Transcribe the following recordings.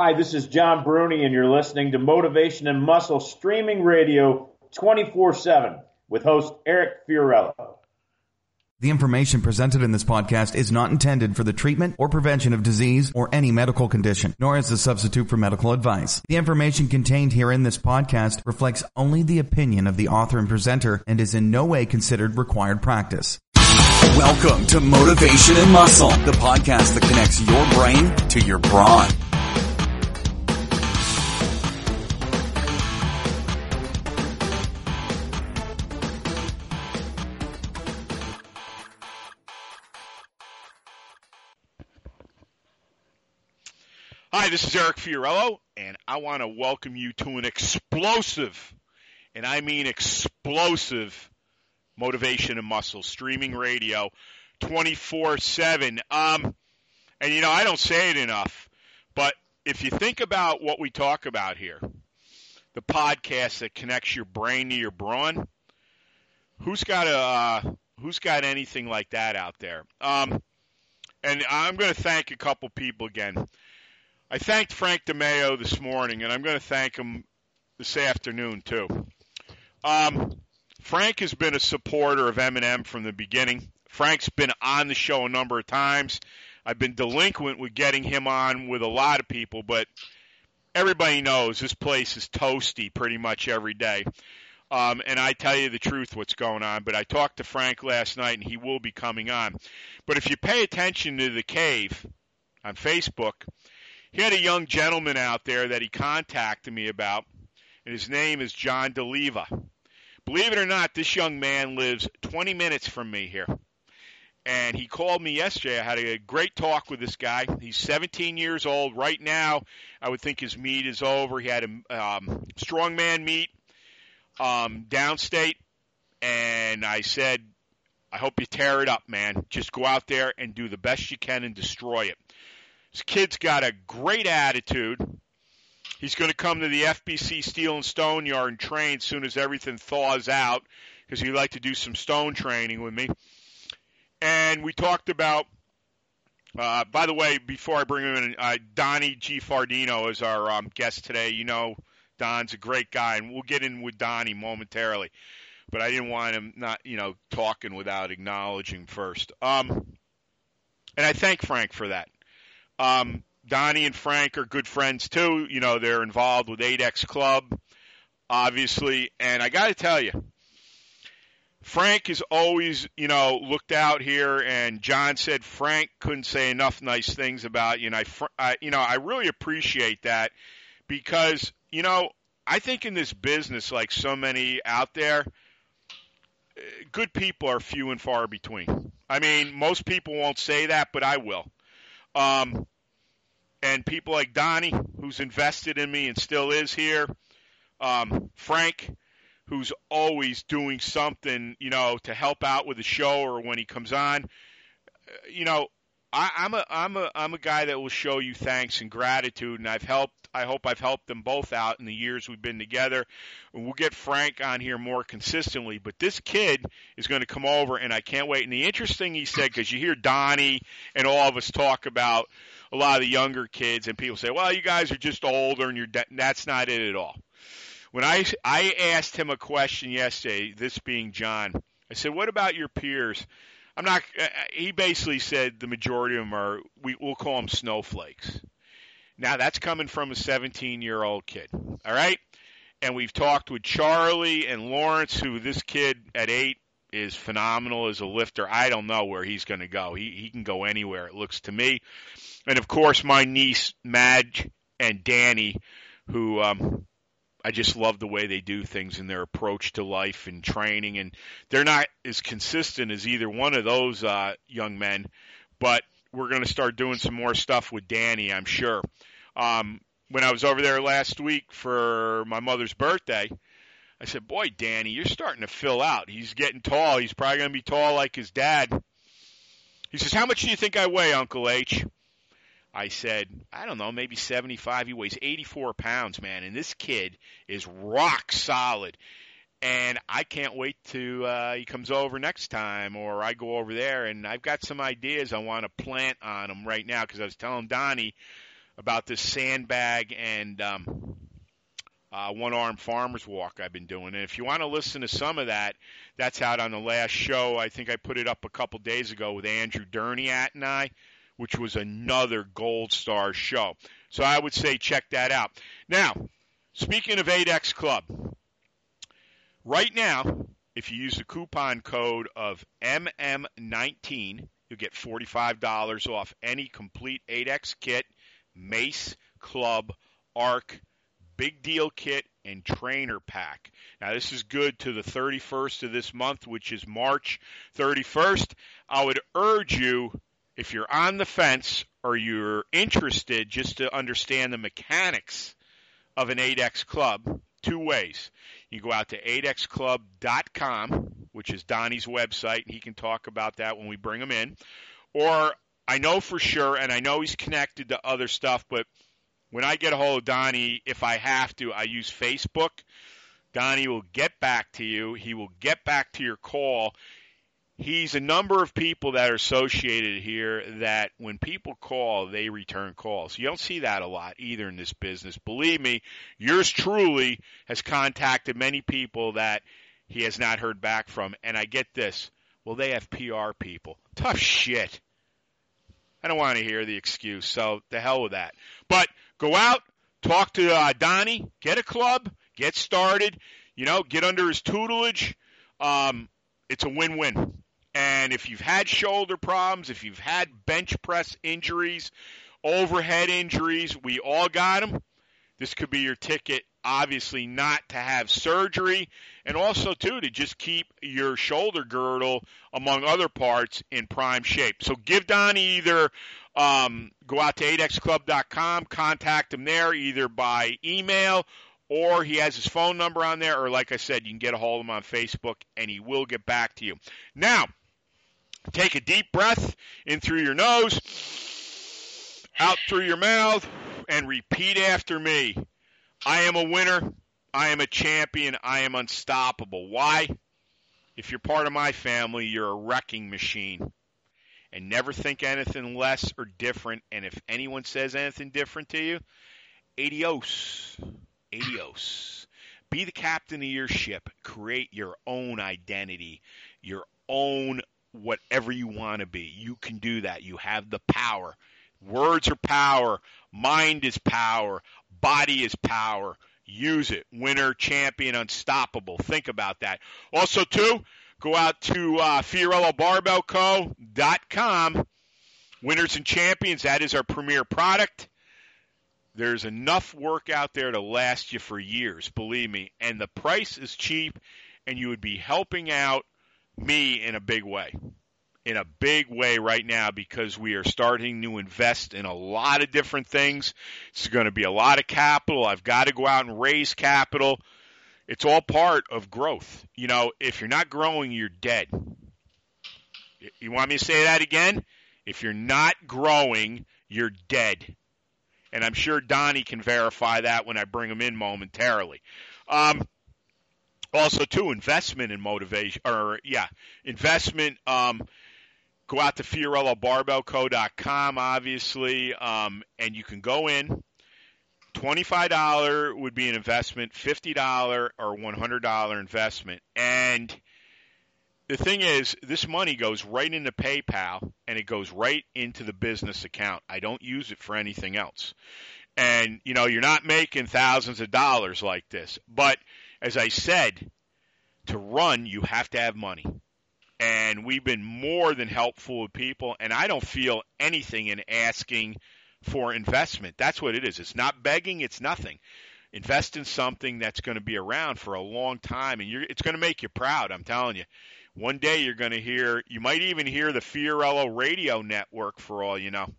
Hi, this is John Bruni, and you're listening to Motivation and Muscle Streaming Radio 24 7 with host Eric Fiorillo. The information presented in this podcast is not intended for the treatment or prevention of disease or any medical condition, nor is a substitute for medical advice. The information contained here in this podcast reflects only the opinion of the author and presenter and is in no way considered required practice. Welcome to Motivation and Muscle, the podcast that connects your brain to your brawn. Hi, this is Eric Fiorillo, and I want to welcome you to an explosive, and I mean explosive, motivation and muscle streaming radio 24 7. Um, and you know, I don't say it enough, but if you think about what we talk about here, the podcast that connects your brain to your brawn, who's got a, uh, who's got anything like that out there? Um, and I'm going to thank a couple people again. I thanked Frank DeMeo this morning, and I'm going to thank him this afternoon too. Um, Frank has been a supporter of M&M from the beginning. Frank's been on the show a number of times. I've been delinquent with getting him on with a lot of people, but everybody knows this place is toasty pretty much every day. Um, and I tell you the truth, what's going on. But I talked to Frank last night, and he will be coming on. But if you pay attention to the cave on Facebook, he had a young gentleman out there that he contacted me about, and his name is John DeLeva. Believe it or not, this young man lives 20 minutes from me here. And he called me yesterday. I had a great talk with this guy. He's 17 years old. Right now, I would think his meet is over. He had a um, strongman meet um, downstate. And I said, I hope you tear it up, man. Just go out there and do the best you can and destroy it. This kid's got a great attitude. He's going to come to the FBC Steel and Stone Yard and train as soon as everything thaws out because he'd like to do some stone training with me. And we talked about, uh, by the way, before I bring him in, uh, Donnie Giafardino is our um, guest today. You know, Don's a great guy, and we'll get in with Donnie momentarily. But I didn't want him not, you know, talking without acknowledging first. Um, and I thank Frank for that. Um, Donnie and Frank are good friends too. You know, they're involved with Adex Club, obviously. And I got to tell you, Frank has always, you know, looked out here. And John said Frank couldn't say enough nice things about you. And I, I you know, I really appreciate that because, you know, I think in this business, like so many out there, good people are few and far between. I mean, most people won't say that, but I will. Um, and people like Donnie, who's invested in me and still is here. Um, Frank, who's always doing something, you know, to help out with the show or when he comes on. You know, I, I'm a I'm a I'm a guy that will show you thanks and gratitude, and I've helped. I hope I've helped them both out in the years we've been together. We'll get Frank on here more consistently. But this kid is going to come over, and I can't wait. And the interesting he said, because you hear Donnie and all of us talk about a lot of the younger kids, and people say, "Well, you guys are just older, and you're." De-. That's not it at all. When I I asked him a question yesterday, this being John, I said, "What about your peers?" I'm not. Uh, he basically said the majority of them are. We, we'll call them snowflakes. Now that's coming from a 17 year old kid. All right. And we've talked with Charlie and Lawrence, who this kid at eight is phenomenal as a lifter. I don't know where he's going to go. He he can go anywhere. It looks to me. And of course, my niece Madge and Danny, who um, I just love the way they do things and their approach to life and training. And they're not as consistent as either one of those uh, young men, but we're going to start doing some more stuff with Danny, I'm sure. Um, when I was over there last week for my mother's birthday, I said, Boy, Danny, you're starting to fill out. He's getting tall. He's probably going to be tall like his dad. He says, How much do you think I weigh, Uncle H? I said, I don't know, maybe 75. He weighs 84 pounds, man. And this kid is rock solid. And I can't wait to uh, he comes over next time, or I go over there, and I've got some ideas I want to plant on him right now because I was telling Donnie about this sandbag and um, uh, one arm farmer's walk I've been doing. And if you want to listen to some of that, that's out on the last show. I think I put it up a couple days ago with Andrew Derniat and I, which was another gold star show. So I would say check that out. Now, speaking of Adex Club, right now, if you use the coupon code of MM19, you'll get $45 off any complete Adex kit, mace, club, arc, big deal kit, and trainer pack. Now, this is good to the 31st of this month, which is March 31st. I would urge you, if you're on the fence or you're interested just to understand the mechanics of an Adex club, two ways. You go out to adexclub.com, which is Donnie's website, and he can talk about that when we bring him in. Or I know for sure, and I know he's connected to other stuff, but when I get a hold of Donnie, if I have to, I use Facebook. Donnie will get back to you. He will get back to your call he's a number of people that are associated here that when people call, they return calls. You don't see that a lot either in this business. Believe me, yours truly has contacted many people that he has not heard back from. And I get this. Well, they have PR people. Tough shit. I don't want to hear the excuse. So the hell with that. But go out, talk to uh, Donnie, get a club, get started. You know, get under his tutelage. Um, it's a win-win. And if you've had shoulder problems, if you've had bench press injuries, overhead injuries, we all got them. This could be your ticket, obviously, not to have surgery, and also, too, to just keep your shoulder girdle, among other parts, in prime shape. So give Donnie either um, go out to adexclub.com, contact him there either by email or he has his phone number on there, or like I said, you can get a hold of him on Facebook, and he will get back to you. Now, Take a deep breath in through your nose, out through your mouth, and repeat after me. I am a winner. I am a champion. I am unstoppable. Why? If you're part of my family, you're a wrecking machine. And never think anything less or different. And if anyone says anything different to you, adios. Adios. Be the captain of your ship. Create your own identity, your own whatever you want to be. You can do that. You have the power. Words are power. Mind is power. Body is power. Use it. Winner, champion, unstoppable. Think about that. Also, too, go out to uh, FiorilloBarbellCo.com. Winners and champions, that is our premier product. There's enough work out there to last you for years, believe me. And the price is cheap, and you would be helping out – me in a big way. In a big way right now because we are starting to invest in a lot of different things. It's going to be a lot of capital. I've got to go out and raise capital. It's all part of growth. You know, if you're not growing, you're dead. You want me to say that again? If you're not growing, you're dead. And I'm sure Donnie can verify that when I bring him in momentarily. Um, also too investment in motivation or yeah investment um, go out to fiorillobarbellco.com obviously um, and you can go in. $25 would be an investment $50 or $100 investment. And the thing is this money goes right into paypal and it goes right into the business account. I don't use it for anything else. And you know you're not making thousands of dollars like this. But as I said, to run, you have to have money. And we've been more than helpful with people, and I don't feel anything in asking for investment. That's what it is. It's not begging, it's nothing. Invest in something that's going to be around for a long time, and it's going to make you proud, I'm telling you. One day you're going to hear, you might even hear the Fiorillo radio network for all you know.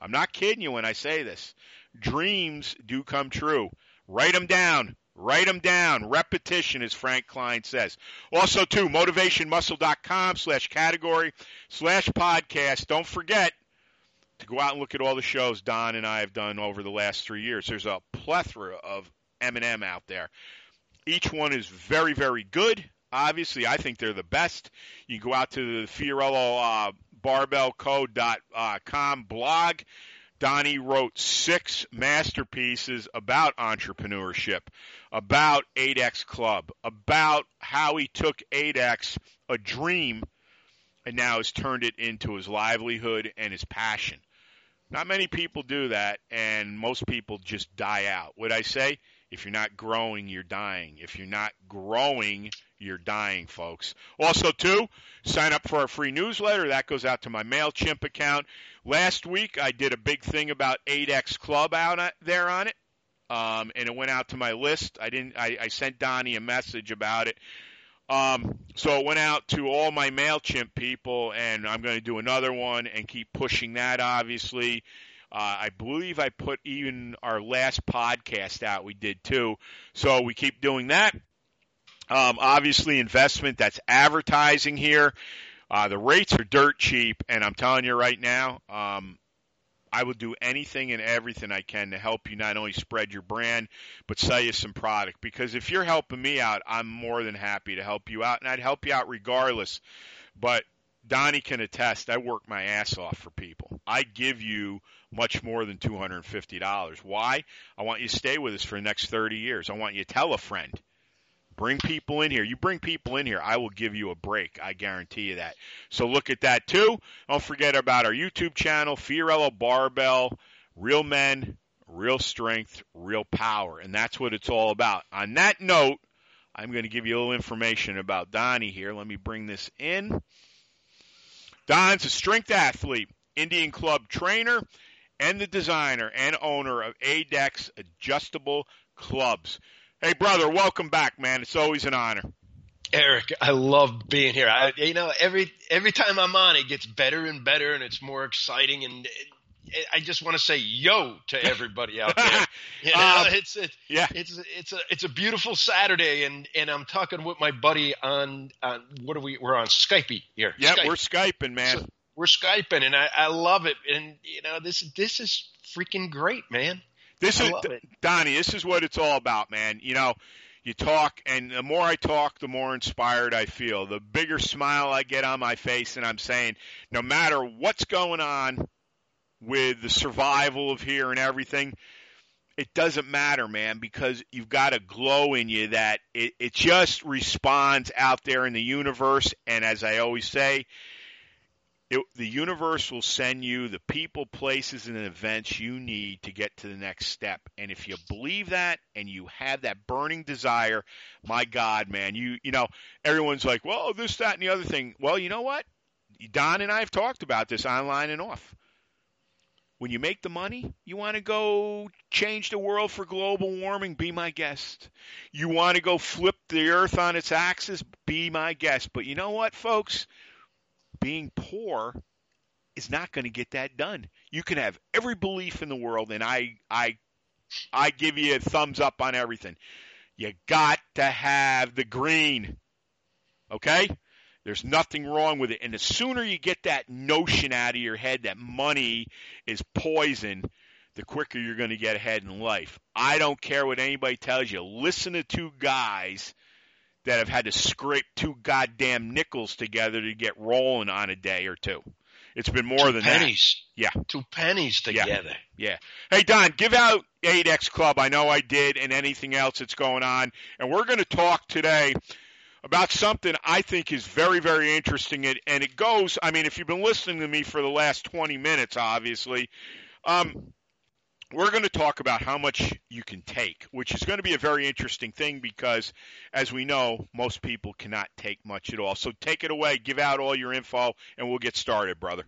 I'm not kidding you when I say this. Dreams do come true. Write them down. Write them down. Repetition, as Frank Klein says. Also, too, motivationmuscle.com slash category slash podcast. Don't forget to go out and look at all the shows Don and I have done over the last three years. There's a plethora of M&M out there. Each one is very, very good. Obviously, I think they're the best. You go out to the Fiorillo uh, barbellco.com blog Donnie wrote six masterpieces about entrepreneurship, about Adex Club, about how he took Adex, a dream, and now has turned it into his livelihood and his passion. Not many people do that, and most people just die out. Would I say? If you're not growing, you're dying. If you're not growing, you're dying, folks. Also, too, sign up for our free newsletter. That goes out to my MailChimp account. Last week, I did a big thing about Adex Club out there on it, um, and it went out to my list. I didn't. I, I sent Donnie a message about it. Um, so it went out to all my MailChimp people, and I'm going to do another one and keep pushing that, obviously. Uh, I believe I put even our last podcast out, we did too. So we keep doing that. Um, obviously, investment, that's advertising here. Uh, the rates are dirt cheap, and I'm telling you right now, um, I will do anything and everything I can to help you not only spread your brand, but sell you some product. Because if you're helping me out, I'm more than happy to help you out, and I'd help you out regardless. But Donnie can attest, I work my ass off for people. I give you much more than $250. Why? I want you to stay with us for the next 30 years. I want you to tell a friend. Bring people in here. You bring people in here, I will give you a break. I guarantee you that. So look at that too. Don't forget about our YouTube channel, Fiorillo Barbell, Real Men, Real Strength, Real Power. And that's what it's all about. On that note, I'm going to give you a little information about Donnie here. Let me bring this in. Don's a strength athlete, Indian Club trainer, and the designer and owner of ADEX Adjustable Clubs. Hey, brother, welcome back, man. It's always an honor. Eric, I love being here. I, you know, every every time I'm on, it gets better and better, and it's more exciting. And I just want to say yo to everybody out there. You know, um, it's it's yeah, it's it's a it's a beautiful Saturday, and and I'm talking with my buddy on on what are we? We're on Skype here. Yeah, Skype. we're skyping, man. So we're skyping, and I, I love it. And you know, this this is freaking great, man. This is Donnie. This is what it's all about, man. You know, you talk, and the more I talk, the more inspired I feel. The bigger smile I get on my face, and I'm saying, no matter what's going on with the survival of here and everything, it doesn't matter, man, because you've got a glow in you that it, it just responds out there in the universe. And as I always say, it, the universe will send you the people, places, and events you need to get to the next step. And if you believe that and you have that burning desire, my God, man, you you know, everyone's like, well, this, that, and the other thing. Well, you know what? Don and I have talked about this online and off. When you make the money, you want to go change the world for global warming, be my guest. You want to go flip the earth on its axis, be my guest. But you know what, folks? being poor is not going to get that done. You can have every belief in the world, and I, I, I give you a thumbs up on everything. You got to have the green. Okay? There's nothing wrong with it. And the sooner you get that notion out of your head that money is poison, the quicker you're going to get ahead in life. I don't care what anybody tells you. Listen to two guys that have had to scrape two goddamn nickels together to get rolling on a day or two. It's been more two than pennies. that. Yeah. Two pennies together. Yeah. yeah. Hey, Don, give out 8X Club. I know I did, and anything else that's going on. And we're going to talk today about something I think is very, very interesting. And it goes, I mean, if you've been listening to me for the last 20 minutes, obviously, um, we're going to talk about how much you can take, which is going to be a very interesting thing because, as we know, most people cannot take much at all. So take it away, give out all your info, and we'll get started, brother.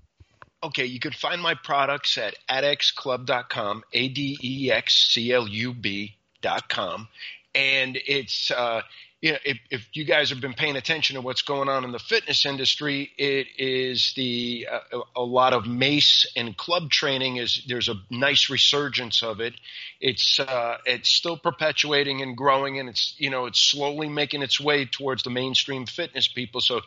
Okay, you can find my products at adexclub.com, A D E X C L U B.com. And it's uh, you know, if, if you guys have been paying attention to what's going on in the fitness industry, it is the uh, a lot of mace and club training is there's a nice resurgence of it. It's uh, it's still perpetuating and growing, and it's you know it's slowly making its way towards the mainstream fitness people. So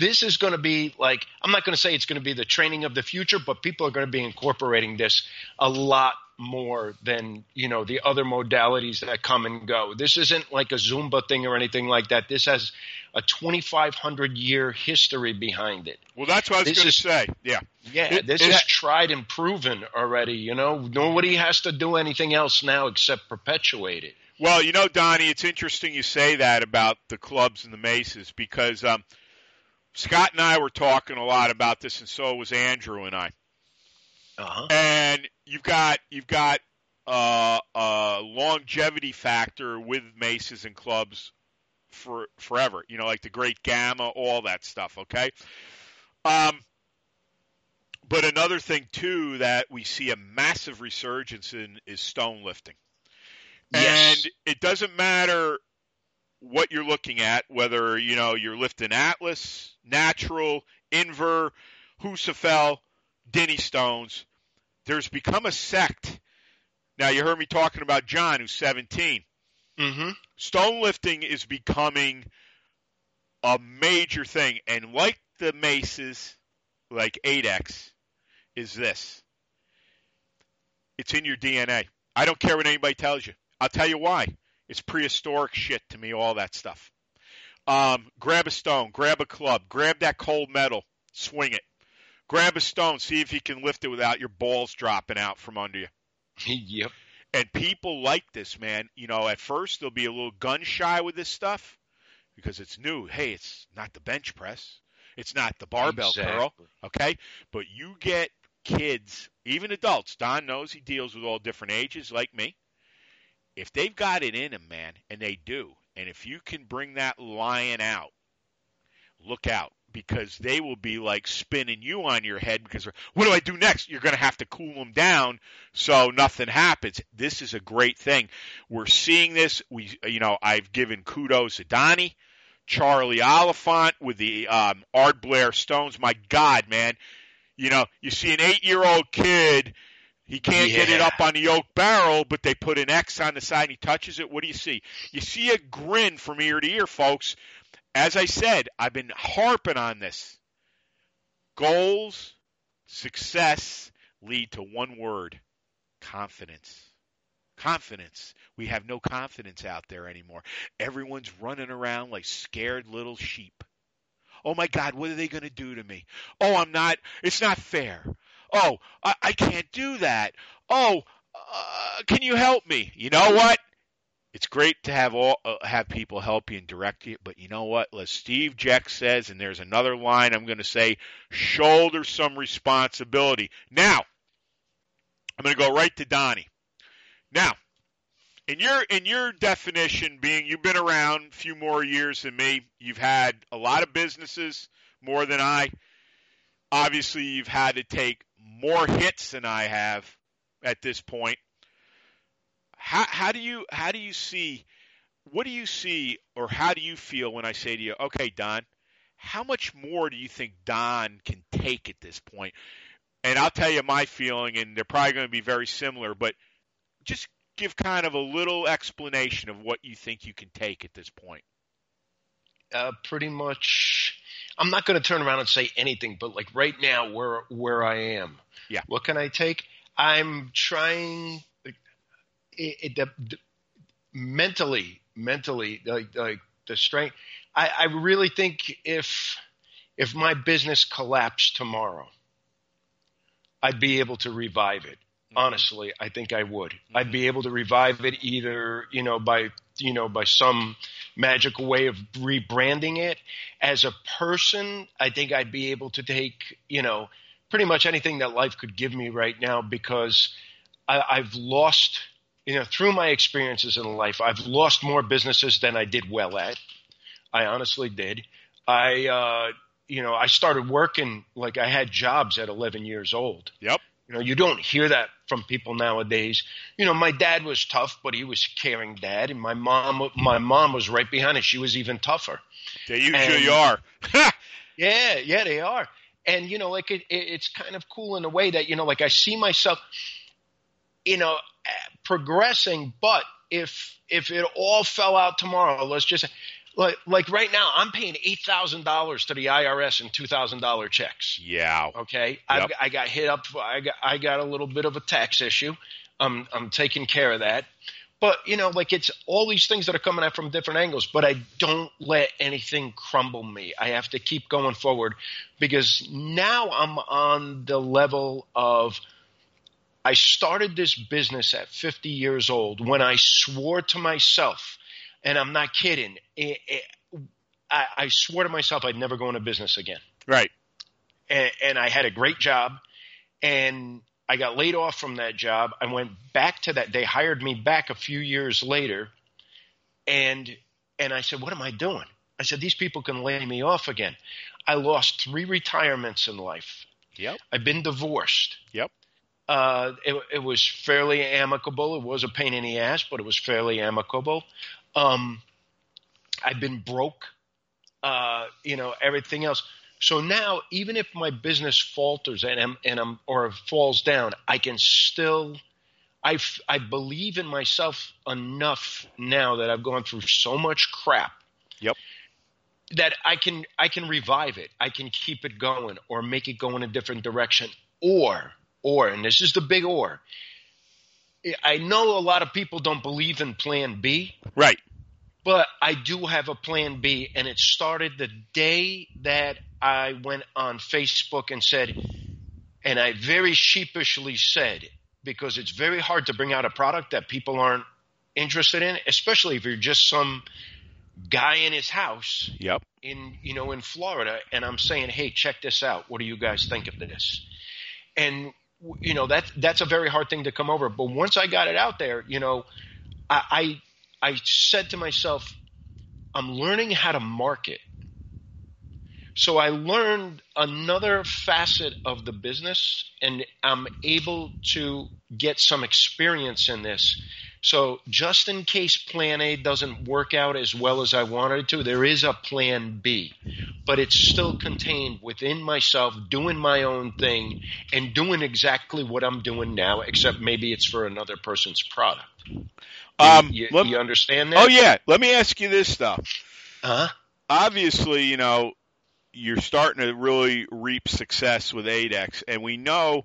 this is going to be like I'm not going to say it's going to be the training of the future, but people are going to be incorporating this a lot more than you know the other modalities that come and go. This isn't like a Zumba thing or anything like that. This has a 2,500 year history behind it. Well, that's what I was going to say. Yeah. Yeah, It- this it is tried and proven already. You know, nobody has to do anything else now except perpetuate it. Well, you know, Donnie, it's interesting you say that about the clubs and the maces because um, Scott and I were talking a lot about this, and so was Andrew and I. Uh-huh. And you've got you've got uh, a longevity factor with maces and clubs for forever. You know, like the Great Gama, all that stuff. Okay. Um, but another thing too that we see a massive resurgence in is stone lifting. Yes. And it doesn't matter what you're looking at, whether you know you're lifting Atlas, Natural, Inver, Husafell, Dinnie Stones. There's become a sect. Now you heard me talking about John, who's 17. Mm-hmm. Stone lifting is becoming a major thing, and like the maces, like Adex, is this. It's in your DNA. I don't care what anybody tells you. I'll tell you why. It's prehistoric shit to me, all that stuff. Um, grab a stone, grab a club, grab that cold metal, swing it. Grab a stone, see if you can lift it without your balls dropping out from under you. yep. And people like this, man. You know, at first they'll be a little gun shy with this stuff because it's new. Hey, it's not the bench press. It's not the barbell curl. Okay? But you get kids, even adults, Don knows he deals with all different ages like me. If they've got it in them, man, and they do, and if you can bring that lion out, look out because they will be like spinning you on your head because what do I do next? You're going to have to cool them down so nothing happens. This is a great thing. We're seeing this. We, you know, I've given kudos to Donnie, Charlie Oliphant with the um, Art Blair Stones. My God, man, you know, you see an eight-year-old kid. He can't get it up on the oak barrel, but they put an X on the side and he touches it. What do you see? You see a grin from ear to ear, folks. As I said, I've been harping on this. Goals, success lead to one word confidence. Confidence. We have no confidence out there anymore. Everyone's running around like scared little sheep. Oh my God, what are they going to do to me? Oh, I'm not, it's not fair. Oh, I, I can't do that. Oh, uh, can you help me? You know what? It's great to have all uh, have people help you and direct you, but you know what? As Steve Jeck says, and there's another line I'm going to say: shoulder some responsibility. Now, I'm going to go right to Donnie. Now, in your in your definition, being you've been around a few more years than me, you've had a lot of businesses more than I. Obviously, you've had to take more hits than I have at this point. How how do you how do you see what do you see or how do you feel when I say to you, okay, Don, how much more do you think Don can take at this point? And I'll tell you my feeling, and they're probably going to be very similar, but just give kind of a little explanation of what you think you can take at this point. uh, pretty much. I'm not going to turn around and say anything, but like right now, where where I am, Yeah. What can I take? I'm trying. It, it, the, mentally, mentally, like, like the strength. I, I really think if if my business collapsed tomorrow, I'd be able to revive it. Mm-hmm. Honestly, I think I would. Mm-hmm. I'd be able to revive it either, you know, by you know, by some magical way of rebranding it. As a person, I think I'd be able to take, you know, pretty much anything that life could give me right now because I, I've lost, you know, through my experiences in life, I've lost more businesses than I did well at. I honestly did. I, uh, you know, I started working like I had jobs at 11 years old. Yep. You know, you don't hear that from people nowadays. You know, my dad was tough, but he was caring dad, and my mom, my mom was right behind it. She was even tougher. They usually And- are. Yeah, yeah, they are. And you know, like it, it, it's kind of cool in a way that you know, like I see myself, you know, progressing. But if if it all fell out tomorrow, let's just like like right now, I'm paying eight thousand dollars to the IRS in two thousand dollar checks. yeah. Okay, Yep. I got hit up. I got I got a little bit of a tax issue. I'm I'm taking care of that. But you know, like it's all these things that are coming at from different angles. But I don't let anything crumble me. I have to keep going forward because now I'm on the level of. I started this business at 50 years old when I swore to myself, and I'm not kidding. It, it, I, I swore to myself I'd never go into business again. Right. And, and I had a great job, and I got laid off from that job. I went back to that. They hired me back a few years later, and and I said, "What am I doing?" I said, "These people can lay me off again." I lost three retirements in life. Yep. I've been divorced. Yep. Uh, it, it was fairly amicable. It was a pain in the ass, but it was fairly amicable. Um, I've been broke. Uh, you know, everything else. So now, even if my business falters and I'm, and I'm or falls down, I can still. I, I believe in myself enough now that I've gone through so much crap. Yep. That I can I can revive it. I can keep it going or make it go in a different direction. Or or and this is the big or. I know a lot of people don't believe in Plan B. Right. But I do have a plan B, and it started the day that I went on Facebook and said, and I very sheepishly said, because it's very hard to bring out a product that people aren't interested in, especially if you're just some guy in his house Yep. in you know in Florida, and I'm saying, hey, check this out. What do you guys think of this? And you know that that's a very hard thing to come over. But once I got it out there, you know, I, I I said to myself, I'm learning how to market. So I learned another facet of the business and I'm able to get some experience in this. So just in case plan A doesn't work out as well as I wanted it to, there is a plan B. But it's still contained within myself, doing my own thing and doing exactly what I'm doing now, except maybe it's for another person's product. Um, you, let- you understand that? oh yeah. Let me ask you this though. Huh? Obviously, you know, you're starting to really reap success with ADEX, and we know,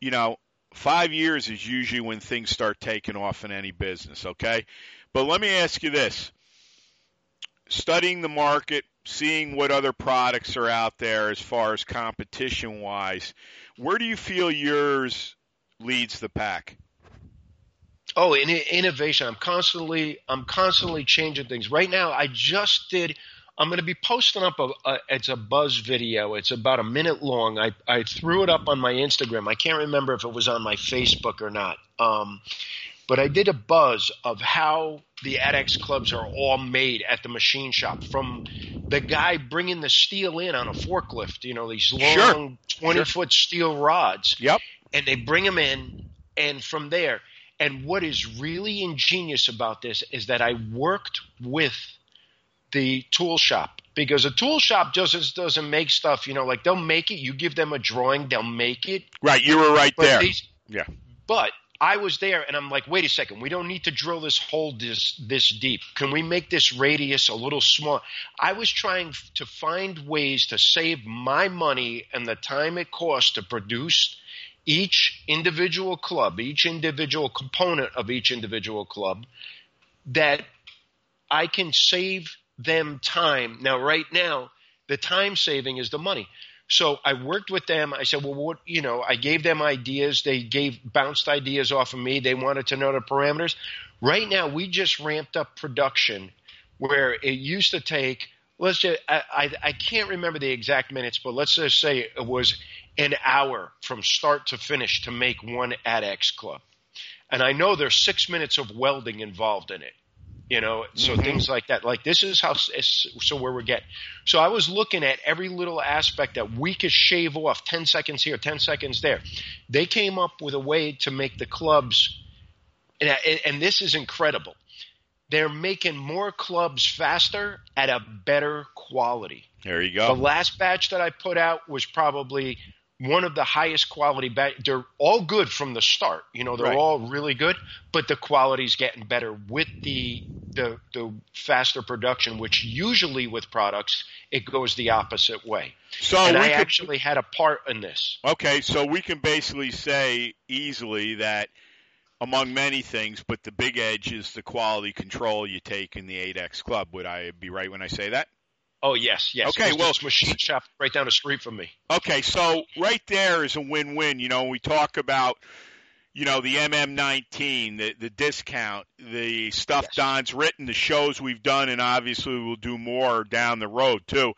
you know, five years is usually when things start taking off in any business. Okay, but let me ask you this: studying the market, seeing what other products are out there as far as competition wise, where do you feel yours leads the pack? Oh, in innovation. I'm constantly I'm constantly changing things. Right now, I just did. I'm going to be posting up a, a it's a buzz video. It's about a minute long. I I threw it up on my Instagram. I can't remember if it was on my Facebook or not. Um, but I did a buzz of how the ADEX clubs are all made at the machine shop from the guy bringing the steel in on a forklift. You know these long Sure. 20 Sure. foot steel rods Yep. and they bring them in and from there and what is really ingenious about this is that i worked with the tool shop because a tool shop just doesn't make stuff you know like they'll make it you give them a drawing they'll make it Right. You were right but there. these- Yeah. but I was there and I'm like, wait a second, we don't need to drill this hole this this deep. Can we make this radius a little small? I was trying to find ways to save my money and the time it costs to produce each individual club, each individual component of each individual club that I can save them time. Now, right now, the time saving is the money. So I worked with them. I said, well, what, you know, I gave them ideas. They gave, bounced ideas off of me. They wanted to know the parameters. Right now, we just ramped up production where it used to take, let's just, I, I, I can't remember the exact minutes, but let's just say it was an hour from start to finish to make one Adex club. And I know there's six minutes of welding involved in it you know so mm-hmm. things like that. Like this is how so where we're getting. So i was looking at every little aspect that we could shave off. 10 seconds here 10 seconds there. They came up with a way to make the clubs and, and this is incredible. They're making more clubs faster at a better quality. There you go. The last batch that I put out was probably one of the highest quality batch. They're all good from the start. You know, they're Right. all really good, but the quality's getting better with the the the faster production, which usually with products it goes the opposite way. So and I could, actually had a part in this. okay, so we can basically say easily that among many things, but the big edge is the quality control you take in the Adex Club. Would I be right when I say that? Oh yes, yes. Okay, well, machine shop right down the street from me. Okay, so right there is a win-win. You know, we talk about you know the MM19, the the discount, the stuff yes. Don's written, the shows we've done, and obviously we'll do more down the road too.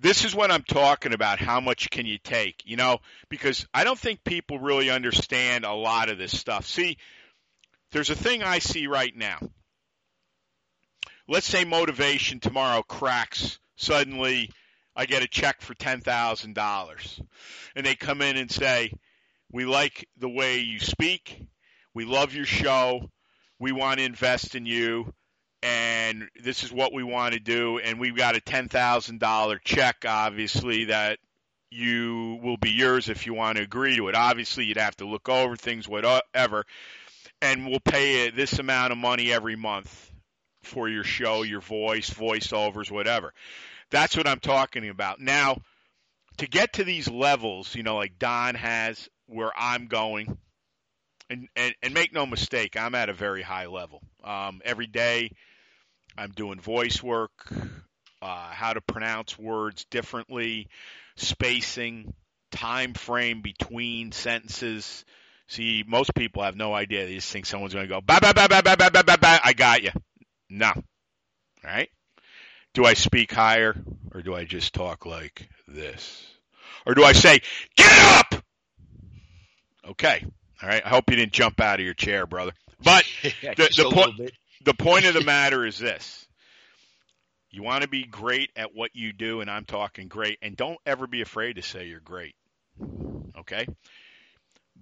This is what I'm talking about. How much can you take? You know, because I don't think people really understand a lot of this stuff. See, there's a thing I see right now let's say motivation tomorrow cracks suddenly I get a check for $10,000 and they come in and say, "We like the way you speak. We love your show. We want to invest in you." And this is what we want to do. And we've got a $10,000 check, obviously, that you will be yours if you want to agree to it. Obviously, you'd have to look over things, whatever. And we'll pay you this amount of money every month for your show, your voice, voiceovers, whatever. That's what I'm talking about. Now, to get to these levels, you know, like Don has, where I'm going, and, and, and make no mistake, I'm at a very high level. Um, every day, I'm doing voice work, uh, how to pronounce words differently, spacing, time frame between sentences. See, most people have no idea. They just think someone's going to go, ba ba ba ba ba ba ba ba. I got you. No. All right? Do I speak higher or do I just talk like this? Or do I say, get up? Okay. All right. I hope you didn't jump out of your chair, brother. But the, the, po- the point of the matter is this. You want to be great at what you do, and I'm talking great, and don't ever be afraid to say you're great. Okay?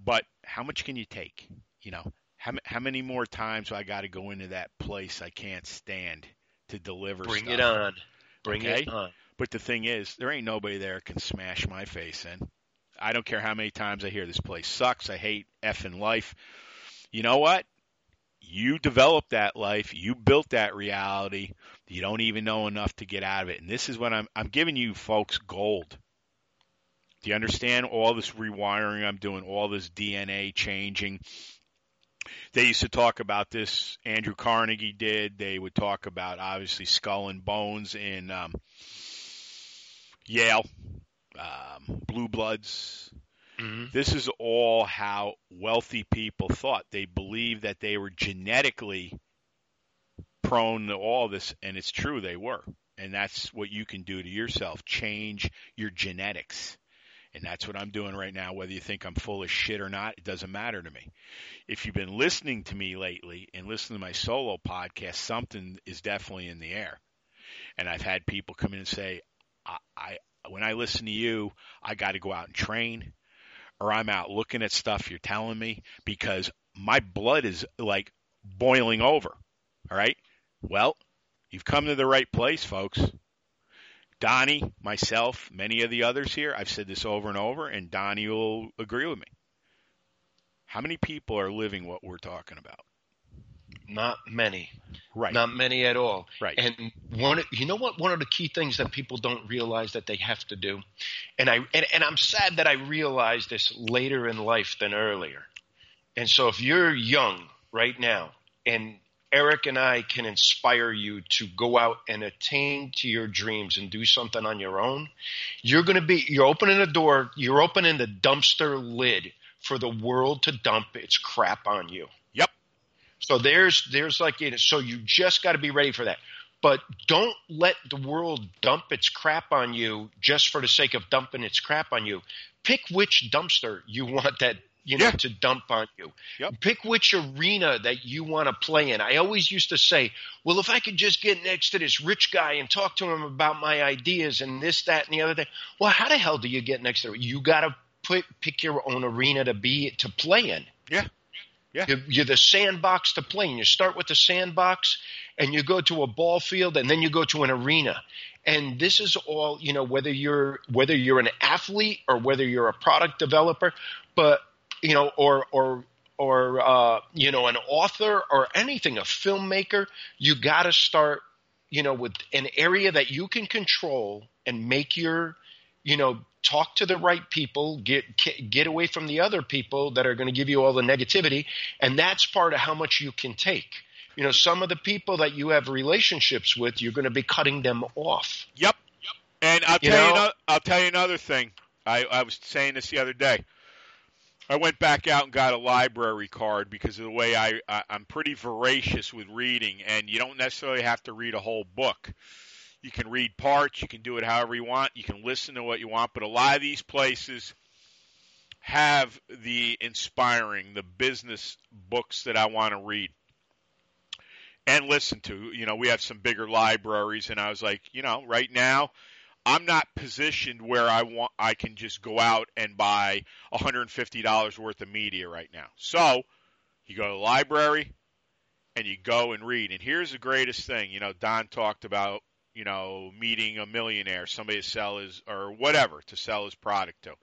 But how much can you take? You know, how, how many more times do I got to go into that place I can't stand to deliver Bring stuff? it on. Bring okay? it on. But the thing is, there ain't nobody there can smash my face in. I don't care how many times I hear this place sucks. I hate effing life. You know what? You developed that life. You built that reality. You don't even know enough to get out of it. And this is what I'm I'm giving you folks gold. Do you understand all this rewiring I'm doing, all this DNA changing, they used to talk about this. Andrew Carnegie did. They would talk about obviously Skull and Bones in um, Yale, um, Blue Bloods. Mm-hmm. This is all how wealthy people thought. They believed that they were genetically prone to all this, and it's true they were. And that's what you can do to yourself change your genetics. And that's what I'm doing right now. Whether you think I'm full of shit or not, it doesn't matter to me. If you've been listening to me lately and listening to my solo podcast, something is definitely in the air. And I've had people come in and say, I, I when I listen to you, I got to go out and train, or I'm out looking at stuff you're telling me because my blood is like boiling over. All right. Well, you've come to the right place, folks. Donnie, myself, many of the others here, I've said this over and over, and Donnie will agree with me. How many people are living what we're talking about? Not many. Right. Not many at all. Right. And one, you know what? One of the key things that people don't realize that they have to do, and I and, and I'm sad that I realized this later in life than earlier. And so, if you're young right now, and Eric and I can inspire you to go out and attain to your dreams and do something on your own, you're going to be, you're opening a door, you're opening the dumpster lid for the world to dump its crap on you. So there's, there's like, you know, so you just got to be ready for that. But don't let the world dump its crap on you just for the sake of dumping its crap on you. Pick which dumpster you want that you know, yeah. to dump on you. Yep. Pick which arena that you want to play in. I always used to say, well, if I could just get next to this rich guy and talk to him about my ideas and this, that, and the other thing. Well, how the hell do you get next to him? You got to put pick your own arena to be to play in. Yeah. Yeah. You're, you're the sandbox to play in. You start with the sandbox and you go to a ball field and then you go to an arena. And this is all, you know, whether you're whether you're an athlete or whether you're a product developer, but you know, or or or uh, you know, an author or anything, a filmmaker, you got to start, you know, with an area that you can control and make your you know, talk to the right people, get get away from the other people that are going to give you all the negativity, and that's part of how much you can take. You know, some of the people that you have relationships with, you're going to be cutting them off. Yep. yep. And I'll You tell you, know- ano- I'll tell you another thing. I, I was saying this the other day. I went back out and got a library card because of the way I, I I'm pretty voracious with reading, and you don't necessarily have to read a whole book. You can read parts. You can do it however you want. You can listen to what you want. But a lot of these places have the inspiring, the business books that I want to read and listen to. You know, we have some bigger libraries, and I was like, you know, right now, I'm not positioned where I want. I can just go out and buy $150 worth of media right now. So you go to the library and you go and read. And here's the greatest thing. You know, Don talked about you know meeting a millionaire, somebody to sell his or whatever to sell his product to.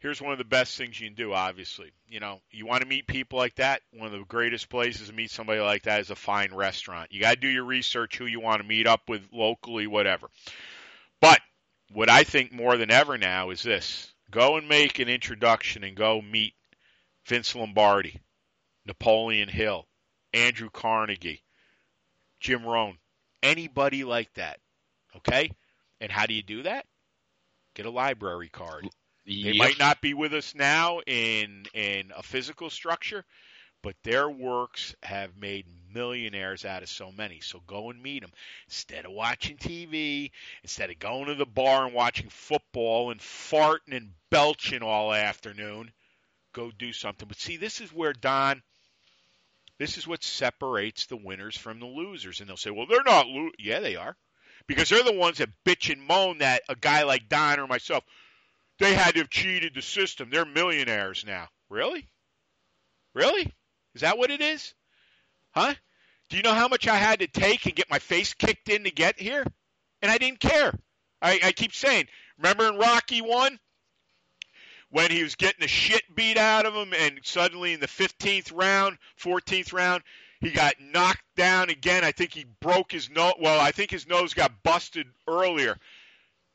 Here's one of the best things you can do, obviously. You know, you want to meet people like that. One of the greatest places to meet somebody like that is a fine restaurant. You got to do your research, who you want to meet up with locally, whatever. But what I think more than ever now is this go and make an introduction and go meet Vince Lombardi, Napoleon Hill, Andrew Carnegie, Jim Rohn, anybody like that. Okay? And how do you do that? Get a library card. They Yep. might not be with us now in in a physical structure, but their works have made millionaires out of so many. So go and meet them instead of watching TV, instead of going to the bar and watching football and farting and belching all afternoon. Go do something. But see, this is where Don. This is what separates the winners from the losers. And they'll say, "Well, they're not lo-. Yeah, they are, because they're the ones that bitch and moan that a guy like Don or myself they had to have cheated the system. They're millionaires now. Really? Really? Is that what it is? Huh? Do you know how much I had to take and get my face kicked in to get here? And I didn't care. I, I keep saying, remember in Rocky 1? When he was getting the shit beat out of him, and suddenly in the 15th round, 14th round, he got knocked down again. I think he broke his nose. Well, I think his nose got busted earlier.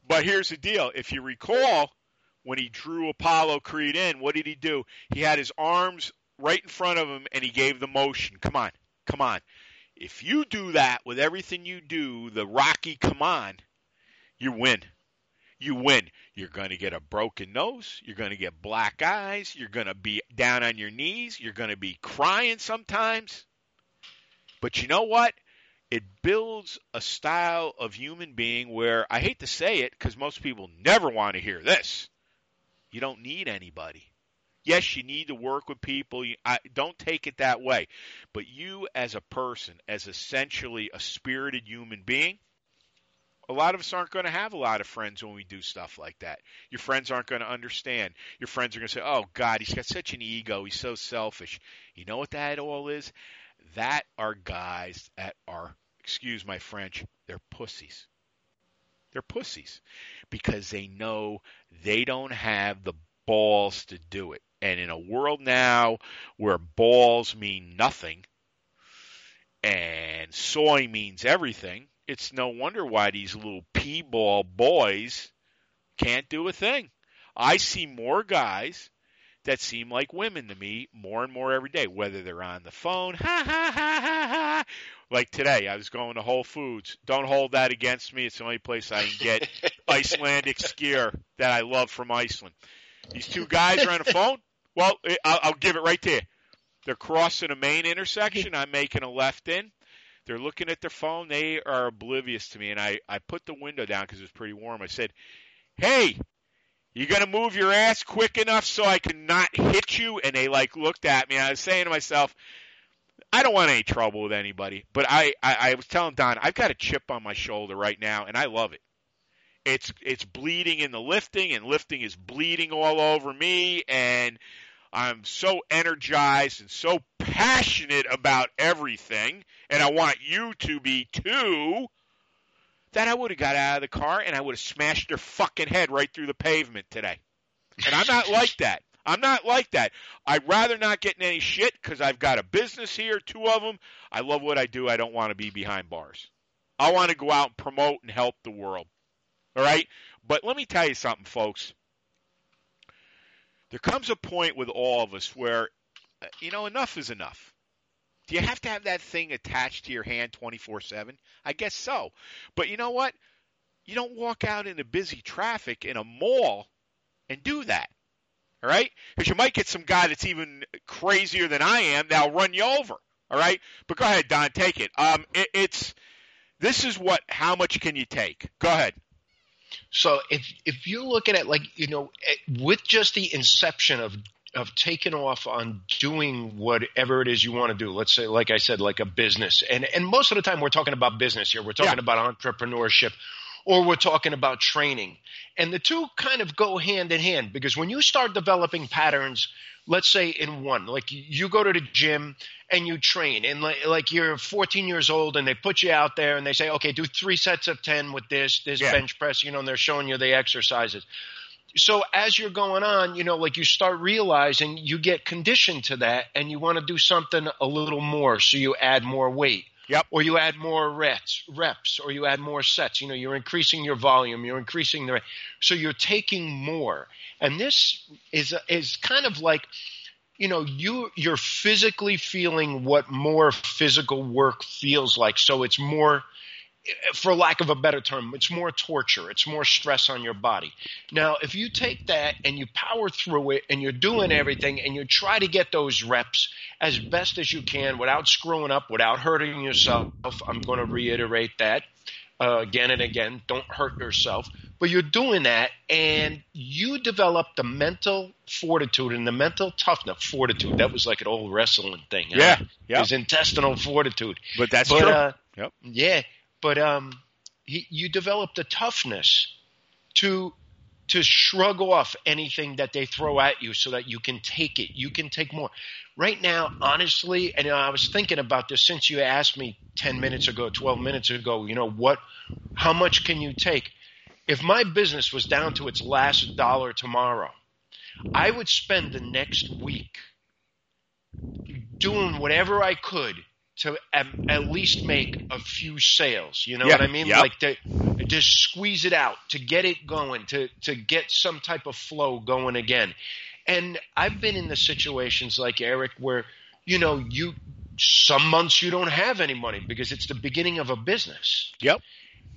But here's the deal. If you recall, when he drew Apollo Creed in, what did he do? He had his arms right in front of him and he gave the motion. Come on, come on. If you do that with everything you do, the Rocky come on, you win. You win. You're going to get a broken nose. You're going to get black eyes. You're going to be down on your knees. You're going to be crying sometimes. But you know what? It builds a style of human being where I hate to say it because most people never want to hear this. You don't need anybody. Yes, you need to work with people. You, I, don't take it that way. But you, as a person, as essentially a spirited human being, a lot of us aren't going to have a lot of friends when we do stuff like that. Your friends aren't going to understand. Your friends are going to say, oh, God, he's got such an ego. He's so selfish. You know what that all is? That are guys that are, excuse my French, they're pussies. They're pussies because they know they don't have the balls to do it. And in a world now where balls mean nothing and soy means everything, it's no wonder why these little pea ball boys can't do a thing. I see more guys that seem like women to me more and more every day, whether they're on the phone, ha ha ha ha ha. Like today, I was going to Whole Foods. Don't hold that against me. It's the only place I can get Icelandic skyr that I love from Iceland. These two guys are on the phone. Well, eh, I'll, I'll give it right to. They're crossing a main intersection. I'm making a left in. They're looking at their phone. They are oblivious to me. And I, I put the window down because it was pretty warm. I said, Hey, you going to move your ass quick enough so I can not hit you? And they like looked at me. And I was saying to myself, I don't want any trouble with anybody. But I, I, I was telling Don, I've got a chip on my shoulder right now, and I love it. It's it's bleeding in the lifting, and lifting is bleeding all over me, and I'm so energized and so passionate about everything, and I want you to be too. That I would have got out of the car and I would have smashed their fucking head right through the pavement today. And I'm not like that. I'm not like that. I'd rather not get in any shit because I've got a business here, two of them. I love what I do. I don't want to be behind bars. I want to go out and promote and help the world. All right? But let me tell you something, folks. There comes a point with all of us where, uh, you know, enough is enough. Do you have to have that thing attached to your hand 24 7? I guess so. But you know what? You don't walk out into busy traffic in a mall and do that. All right? Because you might get some guy that's even crazier than I am that'll run you over. All right? But go ahead, Don, take it. Um, it, it's this is what. How much can you take? Go ahead. So if if you look at it like you know, with just the inception of of taking off on doing whatever it is you want to do. Let's say, like I said, like a business, and and most of the time we're talking about business here. We're talking Yeah. about entrepreneurship, or we're talking about training, and the two kind of go hand in hand because when you start developing patterns, let's say in one, like you- go to the gym and you train, and like, like you're 14 years old, and they put you out there and they say, okay, do three sets of 10 with this, this Yeah. bench press, you know, and they're showing you the exercises so as you're going on, you know, like you start realizing you get conditioned to that and you want to do something a little more. So you add more weight. Yep. Or you add more reps, reps, or you add more sets. You know, you're increasing your volume, you're increasing the, so you're taking more. And this is, is kind of like, you know, you, you're physically feeling what more physical work feels like. So it's more, for lack of a better term, it's more torture. It's more stress on your body. Now, if you take that and you power through it and you're doing everything and you try to get those reps as best as you can without screwing up, without hurting yourself, I'm going to reiterate that uh, again and again. Don't hurt yourself. But you're doing that and you develop the mental fortitude and the mental toughness. Fortitude. That was like an old wrestling thing. huh? Yeah, yeah. His intestinal fortitude. But that's But, true. uh, yep. Yeah, but um, he, you develop the toughness to to shrug off anything that they throw at you, so that you can take it. You can take more. Right now, honestly, and I was thinking about this since you asked me ten minutes ago, twelve minutes ago. You know what? How much can you take? If my business was down to its last dollar tomorrow, I would spend the next week doing whatever I could to at, at least make a few sales. You know Yeah, what I mean? yep. Like to just squeeze it out, to get it going, to to get some type of flow going again. And I've been in the situations like Eric where you know you some months you don't have any money because it's the beginning of a business. Yep.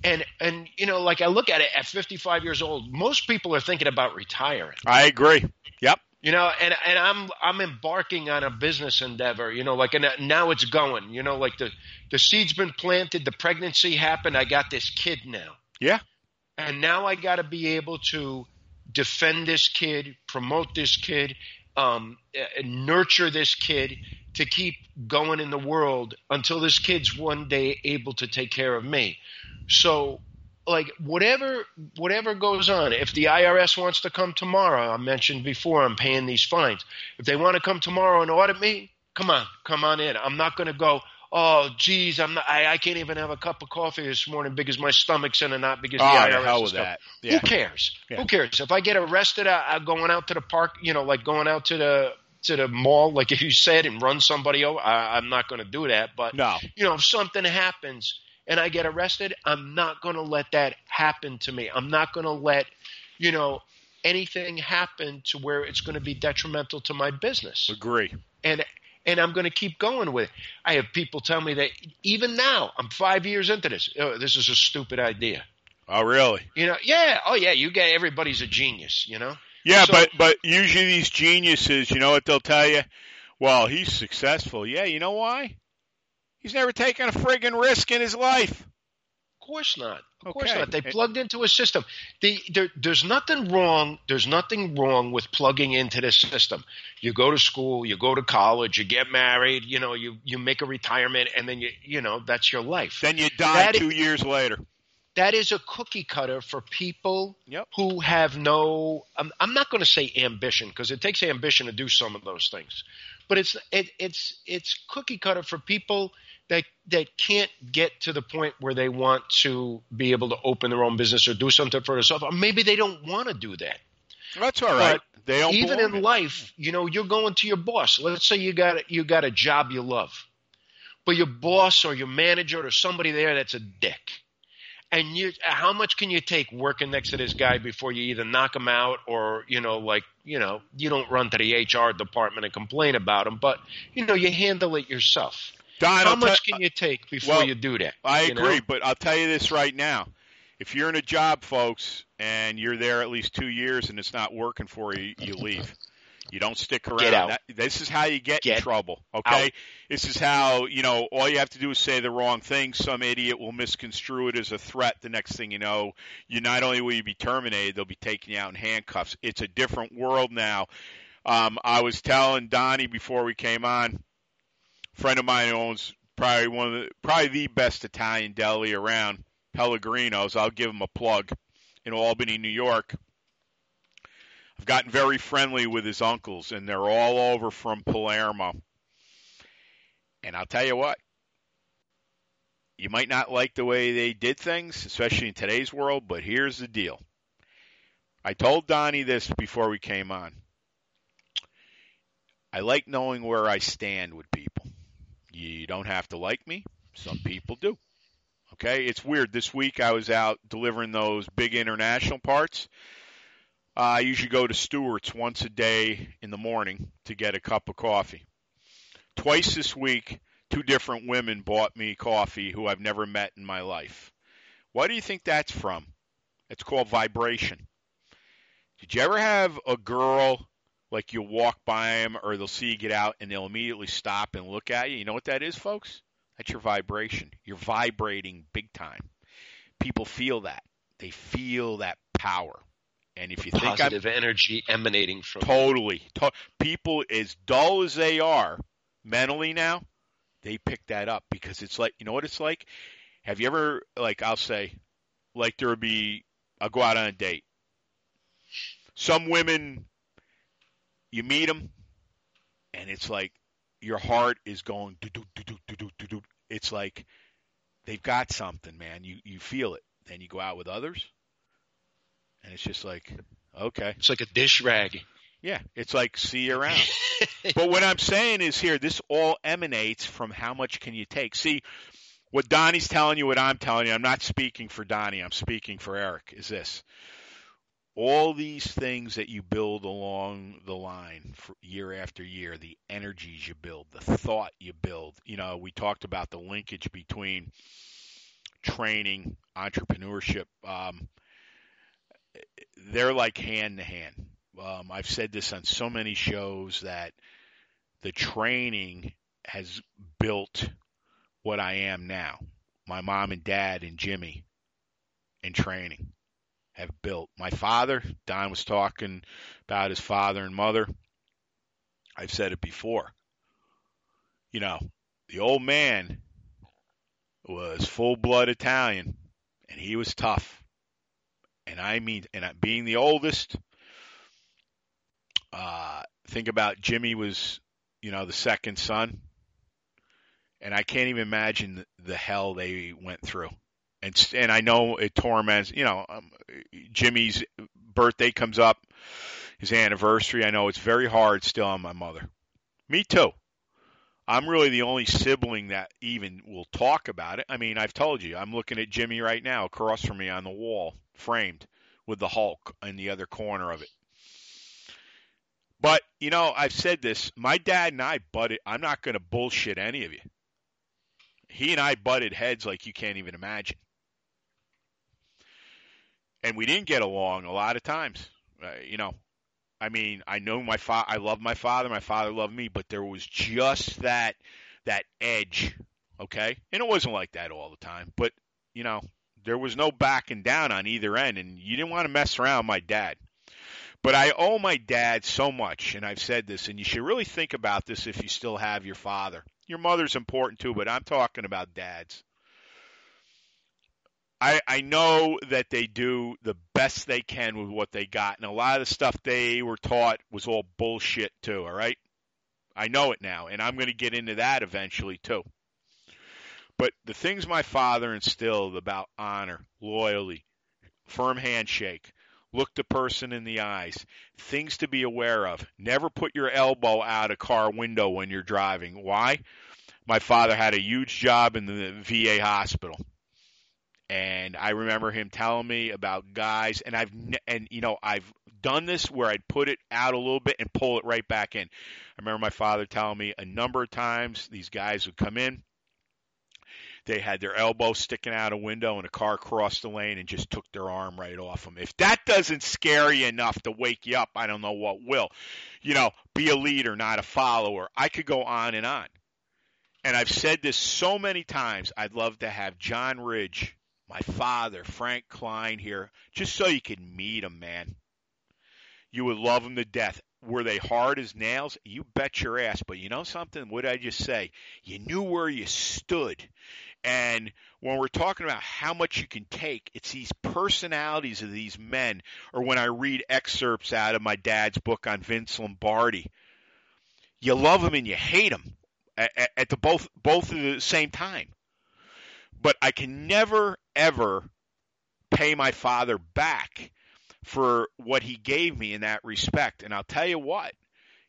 And and you know like I look at it at 55 years old, most people are thinking about retiring. I agree. Yep. You know, and and I'm I'm embarking on a business endeavor. You know, like and now it's going. You know, like the the seed's been planted, the pregnancy happened. I got this kid now, Yeah. and now I got to be able to defend this kid, promote this kid, um, uh, nurture this kid to keep going in the world until this kid's one day able to take care of me. So like whatever whatever goes on if the IRS wants to come tomorrow I mentioned before I'm paying these fines if they want to come tomorrow and audit me come on come on in I'm not going to go oh geez I'm not I, I can't even have a cup of coffee this morning because my stomach's in a knot because Oh, the ah, the IRS hell is with coming." that. Yeah. Who cares? Yeah. Who cares? If I get arrested, I, I'm going out to the park. You know, like going out to the to the mall, like if you said, and run somebody over. I, I'm not going to do that. But No. you know, if something happens and I get arrested, I'm not going to let that happen to me. I'm not going to let you know anything happen to where it's going to be detrimental to my business Agree. and and I'm going to keep going with it. I have people tell me that even now, I'm five years into this. Oh, this is a stupid idea. Oh, really? You know, yeah, oh yeah, you get everybody's a genius. You know, Yeah, So- but but usually these geniuses, you know what they'll tell you? Well, he's successful. Yeah, you know why? He's never taken a friggin' risk in his life. of course not. Of course not. They plugged into a system. The, there, there's nothing wrong. There's nothing wrong with plugging into this system. You go to school, you go to college, you get married. You know, you you make a retirement, and then you you know that's your life. Then you die That- two years later. that is a cookie cutter for people Yep. who have no I'm, I'm not going to say ambition because it takes ambition to do some of those things but it's it, it's it's cookie cutter for people that that can't get to the point where they want to be able to open their own business or do something for themselves or maybe they don't want to do that That's all right. They don't even in life, you know, you're going to your boss. Let's say you got you got a job you love, but your boss or your manager or somebody there that's a dick, and you how much can you take working next to this guy before you either knock him out or you know like you know you don't run to the hr department and complain about him but you know you handle it yourself Don, how I'll much te- can you take before well, you do that I agree, know? but I'll tell you this right now. If you're in a job, folks, and you're there at least two years and it's not working for you, you leave. You don't stick around. Get out. That, this is how you get, in trouble. Okay. out. This is how you know. All you have to do is say the wrong thing. Some idiot will misconstrue it as a threat. The next thing you know, you not only will you be terminated, they'll be taking you out in handcuffs. It's a different world now. Um, I was telling Donnie before we came on. A friend of mine owns probably one of the probably the best Italian deli around, Pellegrino's. I'll give him a plug in Albany, New York. I've gotten very friendly with his uncles, and they're all over from Palermo. And I'll tell you what, you might not like the way they did things, especially in today's world, but here's the deal. I told Donnie this before we came on. I like knowing where I stand with people. You don't have to like me. Some people do. Okay, it's weird. This week I was out delivering those big international parts. Uh, I usually go to Stewart's once a day in the morning to get a cup of coffee. Twice this week, two different women bought me coffee who I've never met in my life. What do you think that's from? It's called vibration. Did you ever have a girl like you walk by them or they'll see you get out and they'll immediately stop and look at you? You know what that is, folks? That's your vibration. You're vibrating big time. People feel that. They feel that power. And if you positive think positive energy emanating from totally to, people as dull as they are mentally now, they pick that up because it's like you know what it's like. Have you ever like I'll say like there would be I'll go out on a date. Some women, you meet them, and it's like your heart is going do do do do do do do. It's like they've got something, man. You you feel it. Then you go out with others and it's just like, okay, it's like a dish rag yeah, it's like see you around. but what I'm saying is here, this all emanates from how much can you take. See, what Donnie's telling you, what I'm telling you, I'm not speaking for Donnie, I'm speaking for Eric, is this. All these things that you build along the line year after year, the energies you build, the thought you build. You know, we talked about the linkage between training, entrepreneurship. Um, they're like hand to hand. Um, I've said this on so many shows that the training has built what I am now. My mom and dad and Jimmy in training have built. My father, Don was talking about his father and mother. I've said it before. You know, the old man was full blood Italian and he was tough. And I mean, and I, being the oldest, uh, think about Jimmy was, you know, the second son, and I can't even imagine the, hell they went through. And and I know it torments. You know, um, Jimmy's birthday comes up, his anniversary. I know it's very hard still on my mother. Me too. I'm really the only sibling that even will talk about it. I mean, I've told you, I'm looking at Jimmy right now across from me on the wall, framed with the Hulk in the other corner of it. But, you know, I've said this. My dad and I butted, I'm not going to bullshit any of you. He and I butted heads like you can't even imagine. And we didn't get along a lot of times. Uh, you know, I mean, I know my father, I love my father, my father loved me, but there was just that, that edge. Okay. And it wasn't like that all the time, but, you know, there was no backing down on either end, and you didn't want to mess around my dad. But I owe my dad so much, and I've said this, and you should really think about this if you still have your father. Your mother's important too, but I'm talking about dads. I I know that they do the best they can with what they got, and a lot of the stuff they were taught was all bullshit too. All right, I know it now, and I'm going to get into that eventually too. But the things my father instilled about honor, loyalty, firm handshake, look the person in the eyes, things to be aware of. Never put your elbow out a car window when you're driving. Why? My father had a huge job in the VA hospital. And I remember him telling me about guys, and I've and you know I've done this where I'd put it out a little bit and pull it right back in. I remember my father telling me a number of times these guys would come in, they had their elbow sticking out a window and a car crossed the lane and just took their arm right off them. If that doesn't scare you enough to wake you up, I don't know what will. You know, be a leader, not a follower. I could go on and on. And I've said this so many times. I'd love to have John Ridge, my father, Frank Klein here, just so you could meet him, man. You would love them to death. Were they hard as nails? You bet your ass. But you know something? What did I just say? You knew where you stood. And when we're talking about how much you can take, it's these personalities of these men. Or when I read excerpts out of my dad's book on Vince Lombardi, you love him and you hate him at, at the both both at the same time. But I can never ever pay my father back for what he gave me in that respect. And I'll tell you what,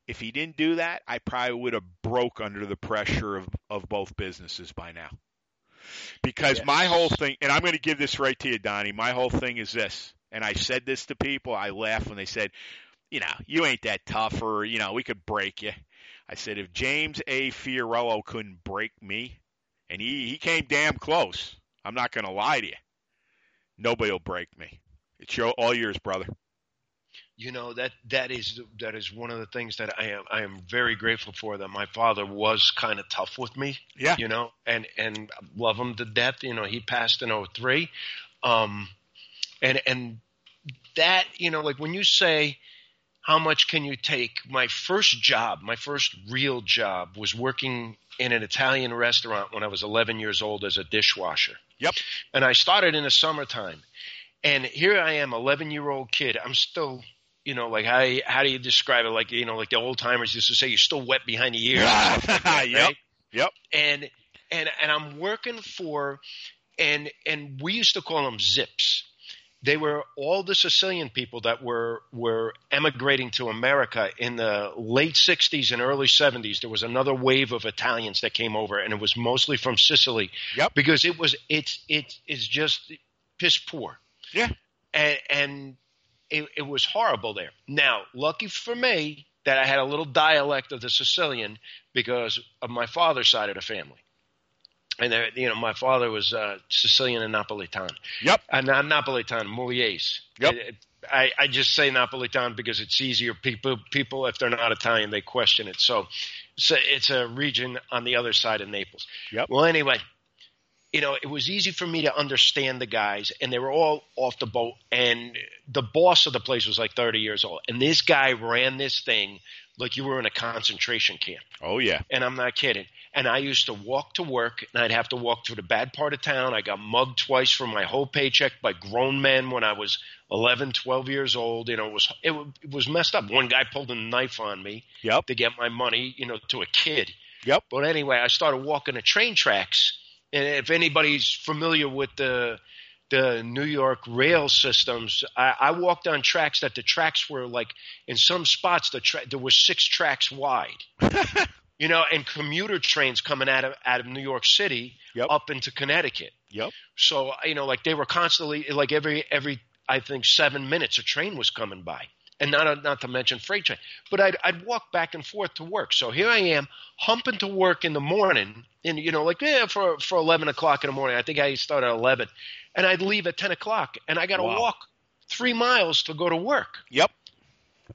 if he didn't do that, I probably would have broke under the pressure of, of both businesses by now. Because yes. my whole thing, and I'm going to give this right to you, Donnie, my whole thing is this, and I said this to people, I laughed when they said, you know, you ain't that tough or, you know, we could break you. I said, if James A. Fiorillo couldn't break me, and he, he came damn close, I'm not going to lie to you, nobody will break me. It's your, all yours, brother you know that that is that is one of the things that I am I am very grateful for that my father was kind of tough with me. Yeah. You know, and and love him to death. You know, he passed in 03. Um and and that, you know, like when you say how much can you take? My first job, my first real job was working in an Italian restaurant when I was 11 years old as a dishwasher. Yep. And I started in the summertime. And here I am, 11 year old kid. I'm still you know, like how how do you describe it? Like you know, like the old timers used to say, you're still wet behind the ears. like that, yep. Right? Yep. And and and I'm working for, and and we used to call them zips. They were all the Sicilian people that were were emigrating to America in the late '60s and early '70s. There was another wave of Italians that came over, and it was mostly from Sicily. Yep. Because it was it's it is just piss poor. Yeah. And and it, it was horrible there. Now, lucky for me that I had a little dialect of the Sicilian because of my father's side of the family. And there, you know, my father was uh, Sicilian and Napolitan. Yep. Uh, not Napolitan, Muliese. Yep. It, I, I just say Napolitan because it's easier. People, people, if they're not Italian, they question it. So, so it's a region on the other side of Naples. Yep. Well, anyway, you know, it was easy for me to understand the guys, and they were all off the boat. And the boss of the place was like 30 years old. And this guy ran this thing like you were in a concentration camp. Oh, yeah. And I'm not kidding. And I used to walk to work, and I'd have to walk through the bad part of town. I got mugged twice for my whole paycheck by grown men when I was 11, 12 years old. You know, it was, it, it was messed up. One guy pulled a knife on me yep. to get my money, you know, to a kid. Yep. But anyway, I started walking the train tracks and if anybody's familiar with the the New York rail systems, I, I walked on tracks that the tracks were like in some spots the tra- there were six tracks wide. you know, and commuter trains coming out of out of New York City yep. up into Connecticut. Yep. So you know, like they were constantly like every every I think seven minutes a train was coming by and not not to mention freight train. But I'd I'd walk back and forth to work. So here I am humping to work in the morning, and you know, like yeah, for for eleven o'clock in the morning. I think I start at eleven, and I'd leave at ten o'clock, and I got to wow. walk three miles to go to work. Yep.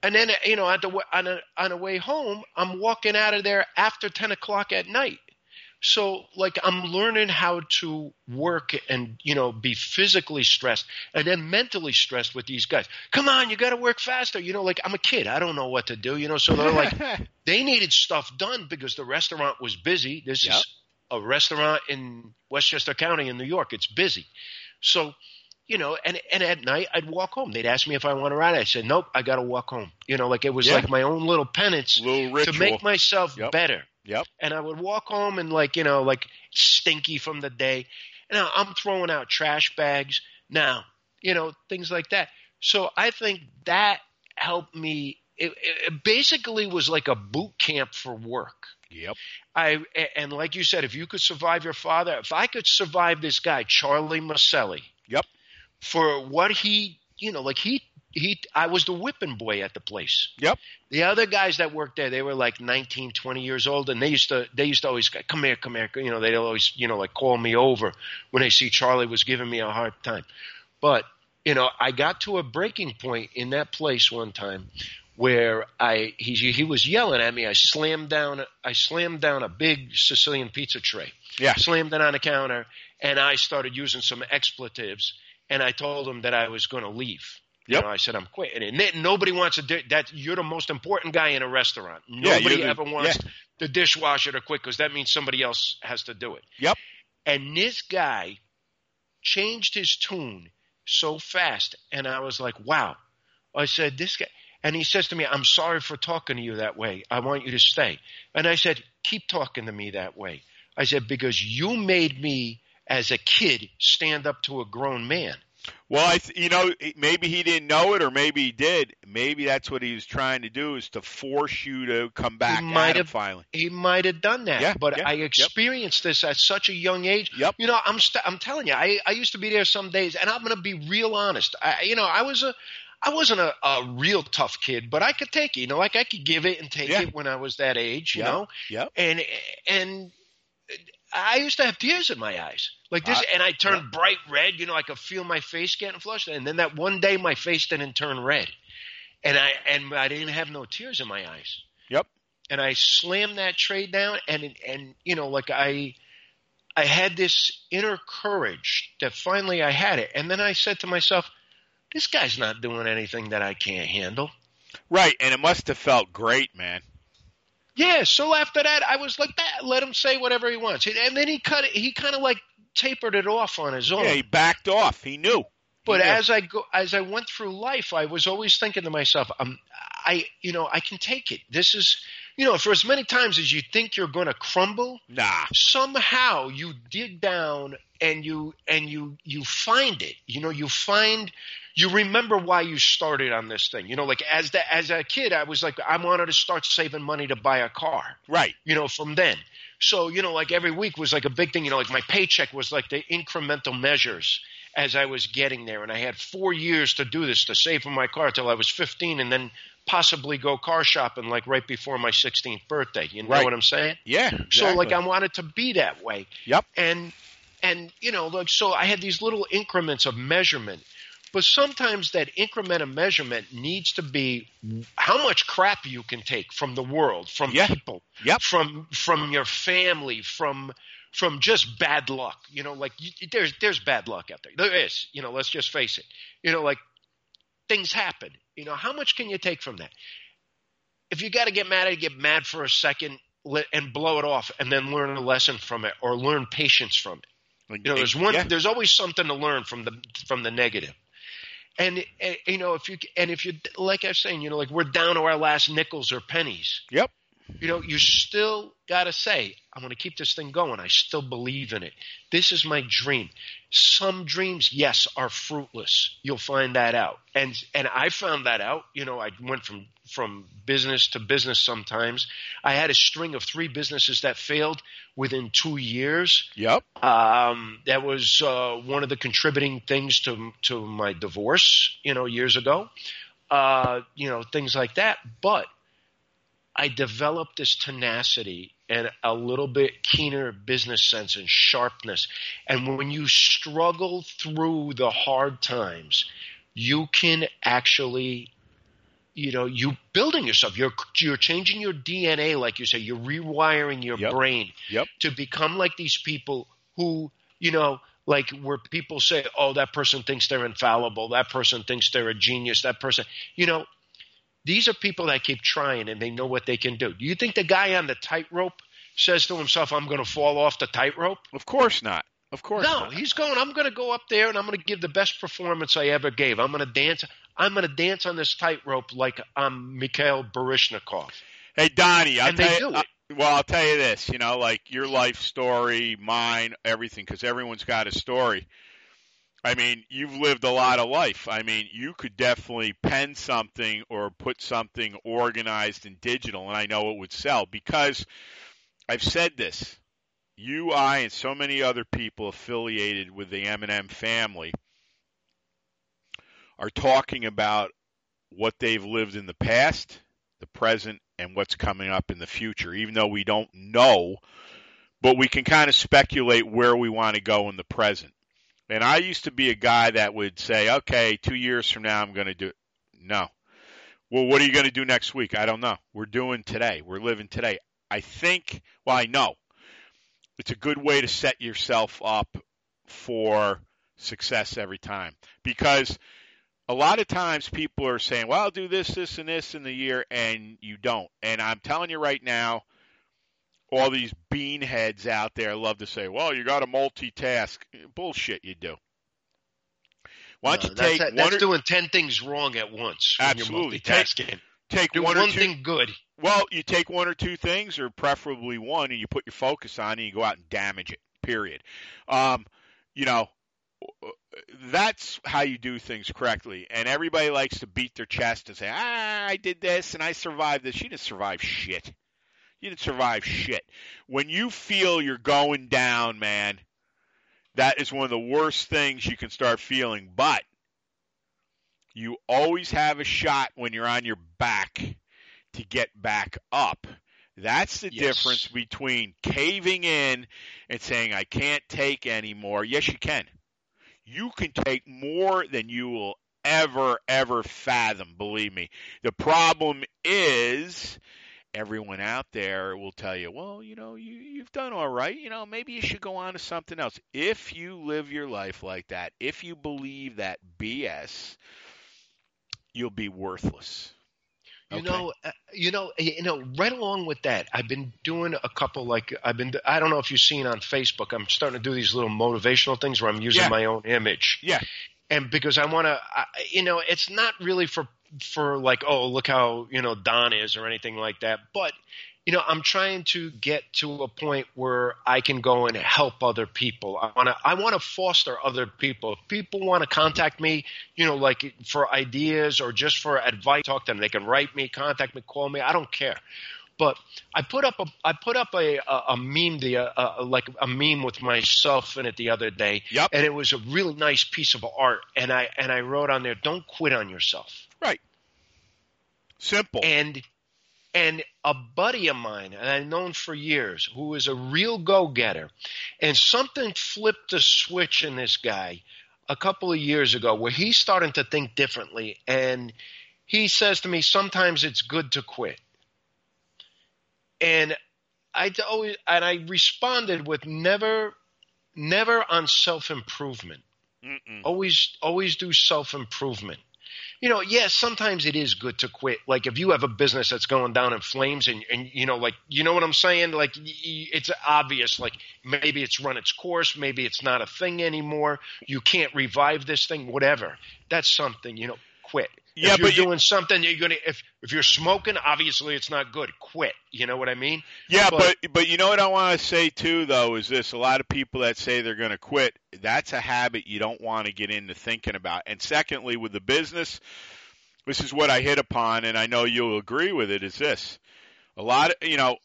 And then you know, at the on a on a way home, I'm walking out of there after ten o'clock at night. So like I'm learning how to work and you know be physically stressed and then mentally stressed with these guys. Come on, you got to work faster. You know, like I'm a kid, I don't know what to do. You know, so they're like they needed stuff done because the restaurant was busy. This yep. is a restaurant in Westchester County in New York. It's busy, so you know, and and at night I'd walk home. They'd ask me if I want to ride. I said nope, I got to walk home. You know, like it was yeah. like my own little penance little to make myself yep. better. Yep. And I would walk home and like, you know, like stinky from the day. And I'm throwing out trash bags now, you know, things like that. So I think that helped me. It, it basically was like a boot camp for work. Yep. I and like you said, if you could survive your father, if I could survive this guy, Charlie Maselli. Yep. For what he, you know, like he he I was the whipping boy at the place. Yep. The other guys that worked there, they were like 19, 20 years old and they used to they used to always come here, come here, you know, they'd always, you know, like call me over when they see Charlie was giving me a hard time. But, you know, I got to a breaking point in that place one time where I he he was yelling at me. I slammed down I slammed down a big Sicilian pizza tray. Yeah. Slammed it on the counter and I started using some expletives and I told him that I was going to leave. You know, I said I'm quitting. And then nobody wants to do that. You're the most important guy in a restaurant. Yeah, Nobody the- ever wants yeah. the dishwasher to quit because that means somebody else has to do it. Yep. And this guy changed his tune so fast, and I was like, "Wow!" I said, "This guy," and he says to me, "I'm sorry for talking to you that way. I want you to stay." And I said, "Keep talking to me that way." I said, "Because you made me, as a kid, stand up to a grown man." Well, I, th- you know, maybe he didn't know it, or maybe he did. Maybe that's what he was trying to do is to force you to come back might have- finally. He might have done that, Yeah, but yeah, I yep. experienced this at such a young age. Yep. You know, I'm st- I'm telling you, I I used to be there some days, and I'm going to be real honest. I you know, I was a I wasn't a, a real tough kid, but I could take it. You know, like I could give it and take Yeah. it when I was that age. You Yep. know, Yeah. and and I used to have tears in my eyes like this, I- and I turned bright red. You know, I could feel my face getting flushed, and then that one day my face didn't turn red, and I and I didn't have no tears in my eyes Yep. and I slammed that trade down and and you know like I I had this inner courage that finally I had it and then I said to myself this guy's not doing anything that I can't handle. Right, and it must have felt great, man. Yeah, so after that I was like that let him say whatever he wants. And then he cut it he kind of like tapered it off on his own. Yeah, he backed off. He knew. But as I go, as I went through life, I was always thinking to myself, um, I, you know, I can take it. This is, you know, for as many times as you think you're going to crumble, Nah. somehow you dig down and you and you you find it. You know, you find you remember why you started on this thing. You know, like as the, as a kid, I was like, I wanted to start saving money to buy a car Right. you know, from then. So, you know, like every week was like a big thing, you know, like my paycheck was like the incremental measures as I was getting there. And I had four years to do this, to save for my car till I was 15 and then possibly go car shopping like right before my 16th birthday. You know Right. what I'm saying? Yeah. So like. I wanted to be that way. Yep. And, and, you know, like, so I had these little increments of measurement. But sometimes that increment of measurement needs to be how much crap you can take from the world, from Yeah. people, Yep. from from your family, from from just bad luck. You know, like you, there's there's bad luck out there. There is. You know, let's just face it. You know, like things happen. You know, how much can you take from that? If you got to get mad, get mad for a second and blow it off, and then learn a lesson from it, or learn patience from it. You know, there's one. Yeah. There's always something to learn from the from the negative. And, and you know, if you and if you like I was saying, you know, like we're down to our last nickels or pennies. Yep. You know, you still got to say, I'm going to keep this thing going. I still believe in it. This is my dream. Some dreams, yes, are fruitless. You'll find that out. And and I found that out. You know, I went from from business to business sometimes. I had a string of three businesses that failed within 2 years. Yep. Um, that was uh, one of the contributing things to to my divorce, you know, years ago. Uh, you know, things like that. But I developed this tenacity and a little bit keener business sense and sharpness. And when you struggle through the hard times, you can actually you know you building yourself you're you're changing your dna like you say you're rewiring your Yep. brain Yep. to become like these people who you know like where people say oh that person thinks they're infallible that person thinks they're a genius that person you know these are people that keep trying and they know what they can do do you think the guy on the tightrope says to himself i'm going to fall off the tightrope Of course not. Of course no, not. he's going. I'm going to go up there and I'm going to give the best performance I ever gave. I'm going to dance. I'm going to dance on this tightrope like I'm Mikhail Baryshnikov. Hey Donnie, I'll And tell you, uh, well, I'll tell you this. You know, like your life story, mine, everything, because everyone's got a story. I mean, you've lived a lot of life. I mean, you could definitely pen something or put something organized and digital, and I know it would sell because I've said this. You, I, and so many other people affiliated with the M&M family are talking about what they've lived in the past, the present, and what's coming up in the future, even though we don't know, but we can kind of speculate where we want to go in the present. And I used to be a guy that would say, okay, two years from now, I'm going to do it. No. Well, what are you going to do next week? I don't know. We're doing today. We're living today. I think, well, I know it's a good way to set yourself up for success every time because a lot of times people are saying, well, I'll do this, this, and this in the year, and you don't. And I'm telling you right now, all these beanheads out there love to say, well, you got to multitask. Bullshit, you do. Why don't No, you take that- one that's or, doing ten things wrong at once. Absolutely. Take- multitasking. take Do one, one, two, thing good. Well, you take one or two things, or preferably one, and you put your focus on, it, and you go out and damage it. Period. Um, you know, that's how you do things correctly. And everybody likes to beat their chest and say, "Ah, I did this and I survived this." You didn't survive shit. You didn't survive shit. When you feel you're going down, man, that is one of the worst things you can start feeling. But you always have a shot when you're on your back to get back up. That's the Yes. difference between caving in and saying, I can't take anymore. Yes, you can. You can take more than you will ever, ever fathom, believe me. The problem is everyone out there will tell you, well, you know, you, you've done all right. You know, maybe you should go on to something else. If you live your life like that, if you believe that BS, you'll be worthless. You Okay. know, uh, you know, you know. Right along with that, I've been doing a couple. Like I've been. I don't know if you've seen on Facebook. I'm starting to do these little motivational things where I'm using Yeah. my own image. Yeah. And because I want to, you know, it's not really for for like, oh, look how you know Don is or anything like that. But you know, I'm trying to get to a point where I can go and help other people. I want to I want to foster other people. If people want to contact me, you know, like for ideas or just for advice, talk to them. They can write me, contact me, call me. I don't care. But I put up a I put up a a, a meme the uh, uh, like a meme with myself in it the other day, Yep. and it was a really nice piece of art. And I and I wrote on there, "Don't quit on yourself." Right. Simple. and and a buddy of mine and I've known for years who is a real go-getter and something flipped a switch in this guy a couple of years ago where he's starting to think differently and he says to me sometimes it's good to quit and I always and I responded with never never on self-improvement always always do self-improvement you know, yes, sometimes it is good to quit. Like if you have a business that's going down in flames, and and you know, like you know what I'm saying. Like it's obvious. Like maybe it's run its course. Maybe it's not a thing anymore. You can't revive this thing. Whatever. That's something. You know, quit. Yeah, if you're but you- doing something, you're gonna. If if you're smoking, obviously it's not good. Quit. You know what I mean? Yeah, But- but but you know what I want to say too though is this: a lot of people that say they're going to quit, that's a habit you don't want to get into thinking about. And secondly, with the business, this is what I hit upon, and I know you'll agree with it. Is this a lot of you know?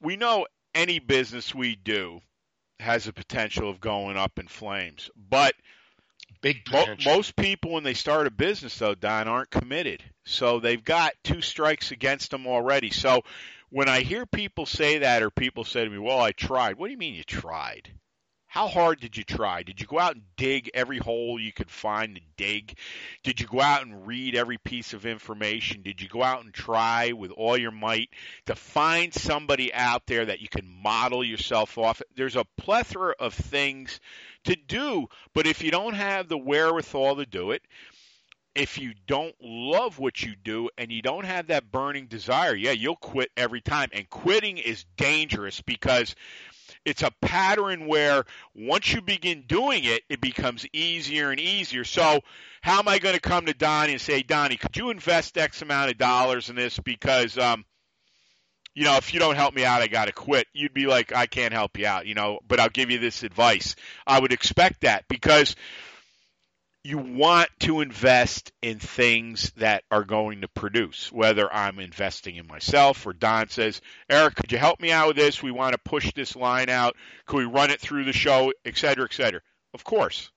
We know any business we do has a potential of going up in flames, but Big Mo- potential. most people, when they start a business, though, Don, aren't committed. So they've got two strikes against them already. So when I hear people say that, or people say to me, "Well, I tried," what do you mean you tried? How hard did you try? Did you go out and dig every hole you could find to dig? Did you go out and read every piece of information? Did you go out and try with all your might to find somebody out there that you can model yourself off? There's a plethora of things to do, but if you don't have the wherewithal to do it, if you don't love what you do and you don't have that burning desire, yeah, you'll quit every time. And quitting is dangerous because it's a pattern where once you begin doing it, it becomes easier and easier. So, how am I going to come to Donnie and say, Donnie, could you invest X amount of dollars in this because, um, you know, if you don't help me out, I got to quit. You'd be like, I can't help you out, you know, but I'll give you this advice. I would expect that because you want to invest in things that are going to produce, whether I'm investing in myself or Don says, Eric, could you help me out with this? We want to push this line out. Could we run it through the show, et cetera, et cetera? Of course.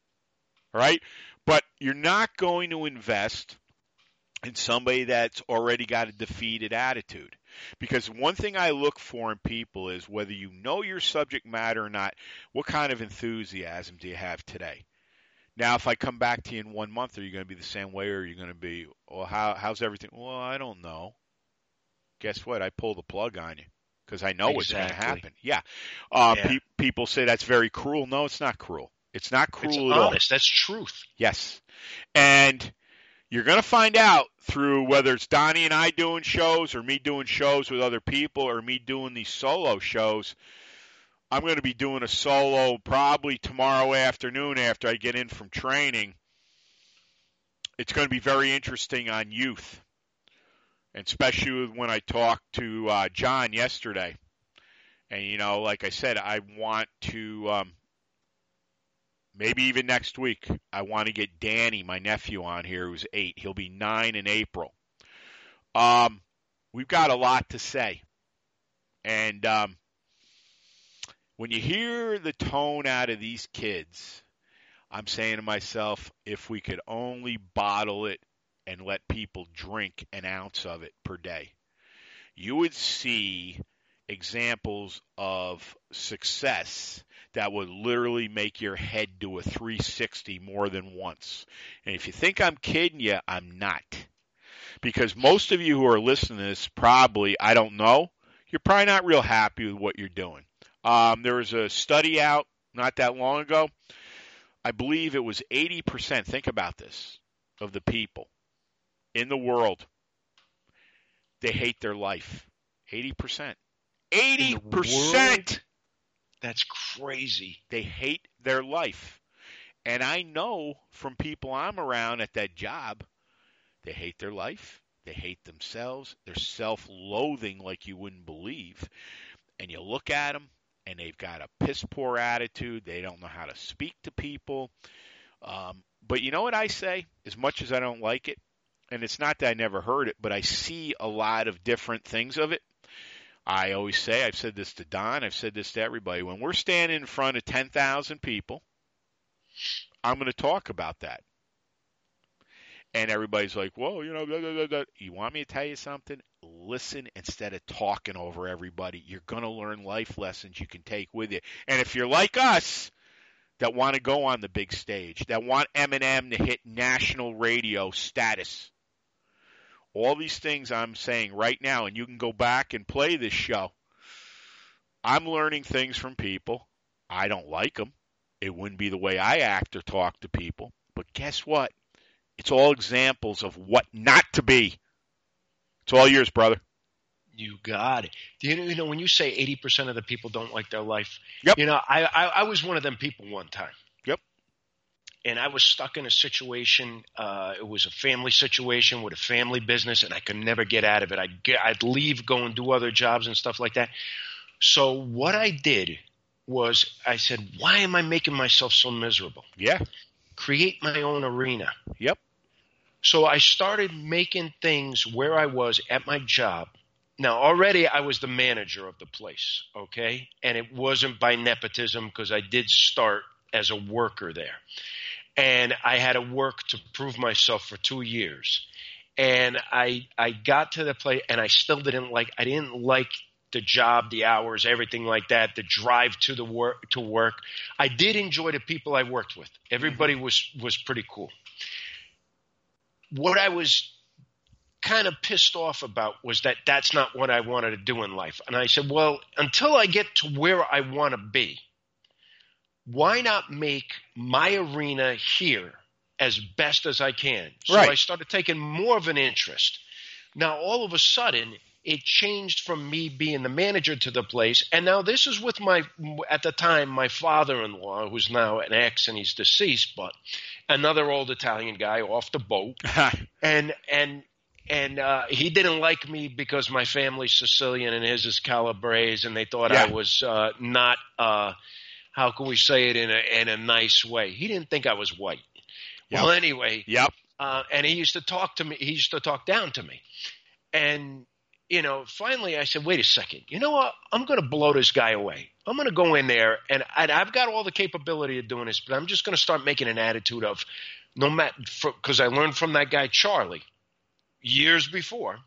All right. But you're not going to invest in somebody that's already got a defeated attitude. Because one thing I look for in people is whether you know your subject matter or not, what kind of enthusiasm do you have today? Now, if I come back to you in one month, are you going to be the same way, or are you going to be, well, how, how's everything? Well, I don't know. Guess what? I pull the plug on you because I know exactly. what's going to happen. Yeah. Uh, yeah. Pe- people say that's very cruel. No, it's not cruel. It's not cruel it's at honest. all. That's truth. Yes. And you're going to find out through whether it's Donnie and I doing shows or me doing shows with other people or me doing these solo shows – I'm going to be doing a solo probably tomorrow afternoon after I get in from training. It's going to be very interesting on youth, and especially when I talked to uh, John yesterday. And you know, like I said, I want to um, maybe even next week. I want to get Danny, my nephew, on here who's eight. He'll be nine in April. Um, we've got a lot to say, and um, when you hear the tone out of these kids, I'm saying to myself, if we could only bottle it and let people drink an ounce of it per day, you would see examples of success that would literally make your head do a 360 more than once. And if you think I'm kidding you, I'm not. Because most of you who are listening to this probably, I don't know, you're probably not real happy with what you're doing. Um, there was a study out not that long ago. I believe it was 80%, think about this, of the people in the world, they hate their life. 80%. 80%! That's crazy. They hate their life. And I know from people I'm around at that job, they hate their life. They hate themselves. They're self loathing like you wouldn't believe. And you look at them, and they've got a piss poor attitude. They don't know how to speak to people. Um, but you know what I say? As much as I don't like it, and it's not that I never heard it, but I see a lot of different things of it. I always say, I've said this to Don, I've said this to everybody. When we're standing in front of 10,000 people, I'm going to talk about that. And everybody's like, whoa, you know, blah, blah, blah, you want me to tell you something? listen instead of talking over everybody. You're going to learn life lessons you can take with you. And if you're like us, that want to go on the big stage, that want M&M to hit national radio status, all these things I'm saying right now, and you can go back and play this show. I'm learning things from people. I don't like them. It wouldn't be the way I act or talk to people. But guess what? It's all examples of what not to be. It's all yours, brother. You got it. Do you, you know when you say eighty percent of the people don't like their life? Yep. You know, I, I, I was one of them people one time. Yep. And I was stuck in a situation. Uh, it was a family situation with a family business, and I could never get out of it. I'd get, I'd leave, go and do other jobs and stuff like that. So what I did was I said, "Why am I making myself so miserable?" Yeah. Create my own arena. Yep. So I started making things where I was at my job. Now, already I was the manager of the place, okay? And it wasn't by nepotism because I did start as a worker there. And I had to work to prove myself for two years. And I I got to the place and I still didn't like I didn't like the job, the hours, everything like that, the drive to the work to work. I did enjoy the people I worked with. Everybody mm-hmm. was was pretty cool what I was kind of pissed off about was that that's not what I wanted to do in life. And I said, well, until I get to where I want to be, why not make my arena here as best as I can? So right. I started taking more of an interest. Now, all of a sudden, it changed from me being the manager to the place. And now this is with my, at the time, my father in law, who's now an ex and he's deceased, but another old Italian guy off the boat. and, and, and uh, he didn't like me because my family's Sicilian and his is Calabrese, and they thought yeah. I was uh, not, uh, how can we say it in a, in a nice way? He didn't think I was white. Yep. Well, anyway, Yep. uh, and he used to talk to me. He used to talk down to me, and you know, finally, I said, "Wait a second. You know what? I'm going to blow this guy away. I'm going to go in there, and, and I've got all the capability of doing this, but I'm just going to start making an attitude of, no matter, because I learned from that guy Charlie years before.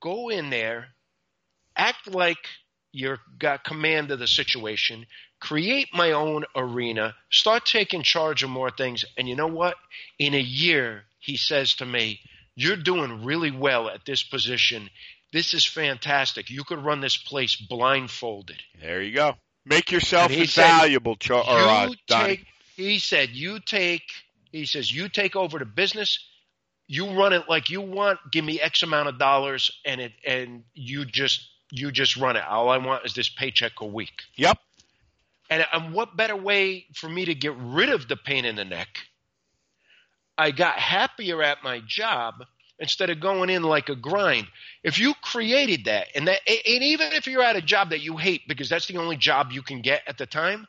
Go in there, act like you've got command of the situation, create my own arena, start taking charge of more things. And you know what? In a year, he says to me, You're doing really well at this position. This is fantastic. You could run this place blindfolded. There you go. Make yourself invaluable, Char- or, uh, take, he said, You take, he says, You take over the business. You run it like you want. Give me X amount of dollars, and it, and you just, you just run it. All I want is this paycheck a week. Yep. And, and what better way for me to get rid of the pain in the neck? I got happier at my job instead of going in like a grind. If you created that, and that, and even if you're at a job that you hate because that's the only job you can get at the time,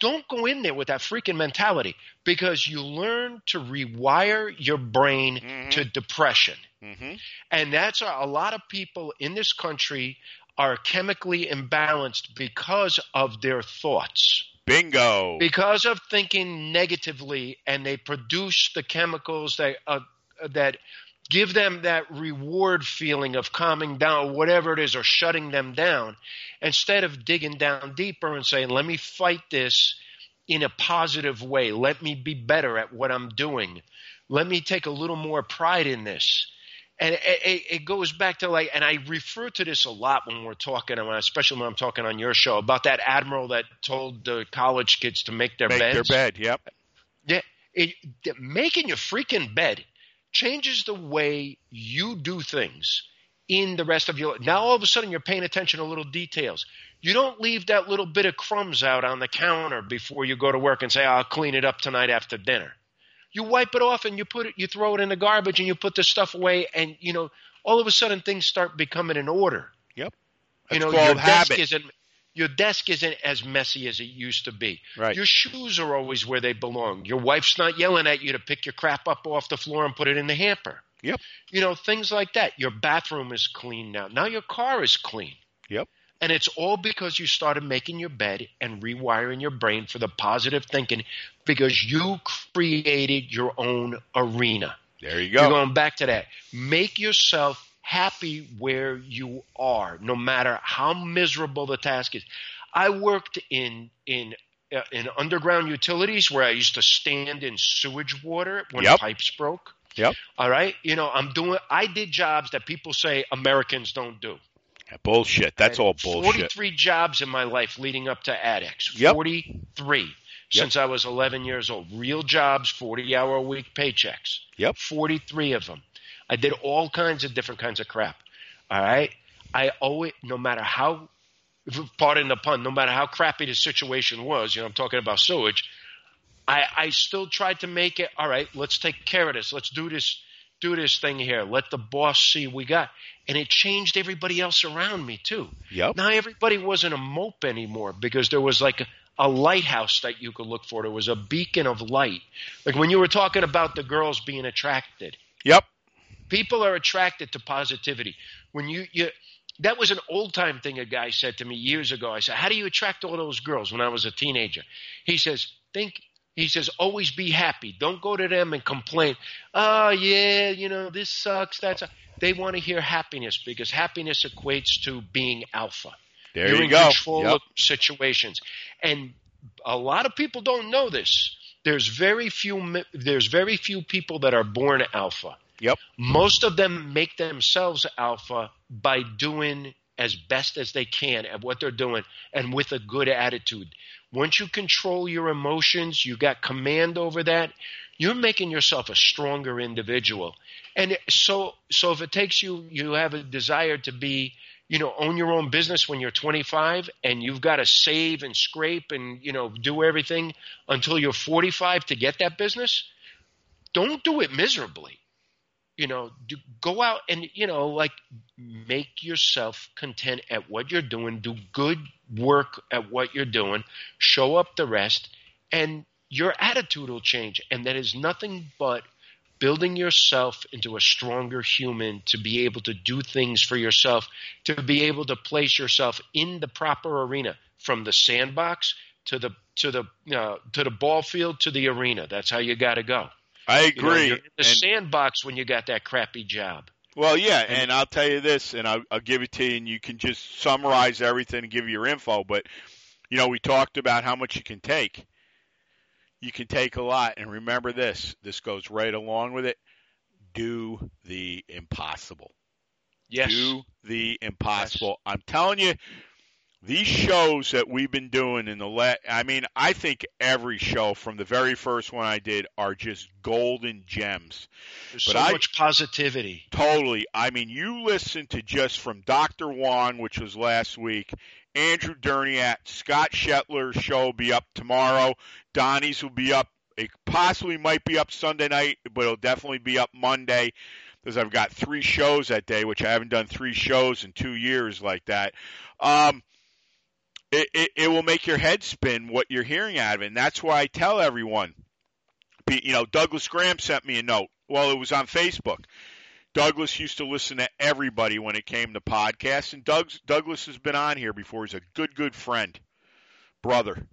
don't go in there with that freaking mentality because you learn to rewire your brain to depression. hmm And that's a lot of people in this country are chemically imbalanced because of their thoughts Bingo. because of thinking negatively and they produce the chemicals that uh, that give them that reward feeling of calming down whatever it is or shutting them down instead of digging down deeper and saying let me fight this in a positive way. Let me be better at what i'm doing. Let me take a little more pride in this and it, it, goes back to like, and I refer to this a lot when we're talking, especially when I'm talking on your show about that admiral that told the college kids to make their Make beds. their bed. Yep. Yeah, it, making your freaking bed changes the way you do things in the rest of your life. Now all of a sudden you're paying attention to little details. You don't leave that little bit of crumbs out on the counter before you go to work and say, "I'll clean it up tonight after dinner." You wipe it off and you put it, you throw it in the garbage and you put the stuff away, and you know all of a sudden things start becoming in order. Yep. you know your desk isn't your desk isn't as messy as it used to be. Right. Your shoes are always where they belong. Your wife's not yelling at you to pick your crap up off the floor and put it in the hamper. Yep. You know, things like that. Your bathroom is clean now. Now your car is clean. Yep. And it's all because you started making your bed and rewiring your brain for the positive thinking because you created your own arena. There you go. You're going back to that. Make yourself happy where you are, no matter how miserable the task is. I worked in in uh, in underground utilities where I used to stand in sewage water when Yep. pipes broke. Yep. All right, you know, I'm doing. I did jobs that people say Americans don't do. Bullshit. That's all bullshit. 43 jobs in my life leading up to ADEX. Yep. 43 since I was 11 years old. Real jobs, 40 hour a week paychecks. Yep. 43 of them. I did all kinds of different kinds of crap. All right. I always, no matter how, pardon the pun, no matter how crappy the situation was, you know, I'm talking about sewage, I, I still tried to make it, all right, let's take care of this. Let's do this, do this thing here. Let the boss see we got. And it changed everybody else around me too. Yep. Now everybody wasn't a mope anymore because there was like a, a lighthouse that you could look for. There was a beacon of light. Like when you were talking about the girls being attracted, Yep. people are attracted to positivity. When you, you that was an old time thing a guy said to me years ago. I said, How do you attract all those girls when I was a teenager? He says, Think he says, always be happy. Don't go to them and complain. Oh yeah, you know, this sucks, that's they want to hear happiness because happiness equates to being alpha. There You're you in go. control Yep. of situations, and a lot of people don't know this. There's very few. There's very few people that are born alpha. Yep. Most of them make themselves alpha by doing as best as they can at what they're doing and with a good attitude. Once you control your emotions, you got command over that, you're making yourself a stronger individual. And so so if it takes you you have a desire to be you know own your own business when you're 25 and you've got to save and scrape and you know do everything until you're 45 to get that business don't do it miserably you know do, go out and you know like make yourself content at what you're doing do good work at what you're doing show up the rest and your attitude will change. And that is nothing but building yourself into a stronger human to be able to do things for yourself, to be able to place yourself in the proper arena from the sandbox to the to the uh, to the ball field to the arena. That's how you got to go. I agree. You know, you're in the and, sandbox when you got that crappy job. Well, yeah, and, and I'll tell you this, and I'll, I'll give it to you, and you can just summarize everything and give you your info. But you know, we talked about how much you can take. You can take a lot, and remember this. This goes right along with it. Do the impossible. Yes. Do the impossible. Yes. I'm telling you, these shows that we've been doing in the let I mean, I think every show from the very first one I did are just golden gems. There's but so I, much positivity. Totally. I mean, you listen to just from Dr. Wong, which was last week, Andrew Derniat, Scott Shetler's show will be up tomorrow. Donnie's will be up. It possibly might be up Sunday night, but it'll definitely be up Monday because I've got three shows that day, which I haven't done three shows in two years like that. Um, it, it, it will make your head spin what you're hearing out of it. And that's why I tell everyone. You know, Douglas Graham sent me a note. Well, it was on Facebook. Douglas used to listen to everybody when it came to podcasts, and Doug's, Douglas has been on here before. He's a good, good friend, brother.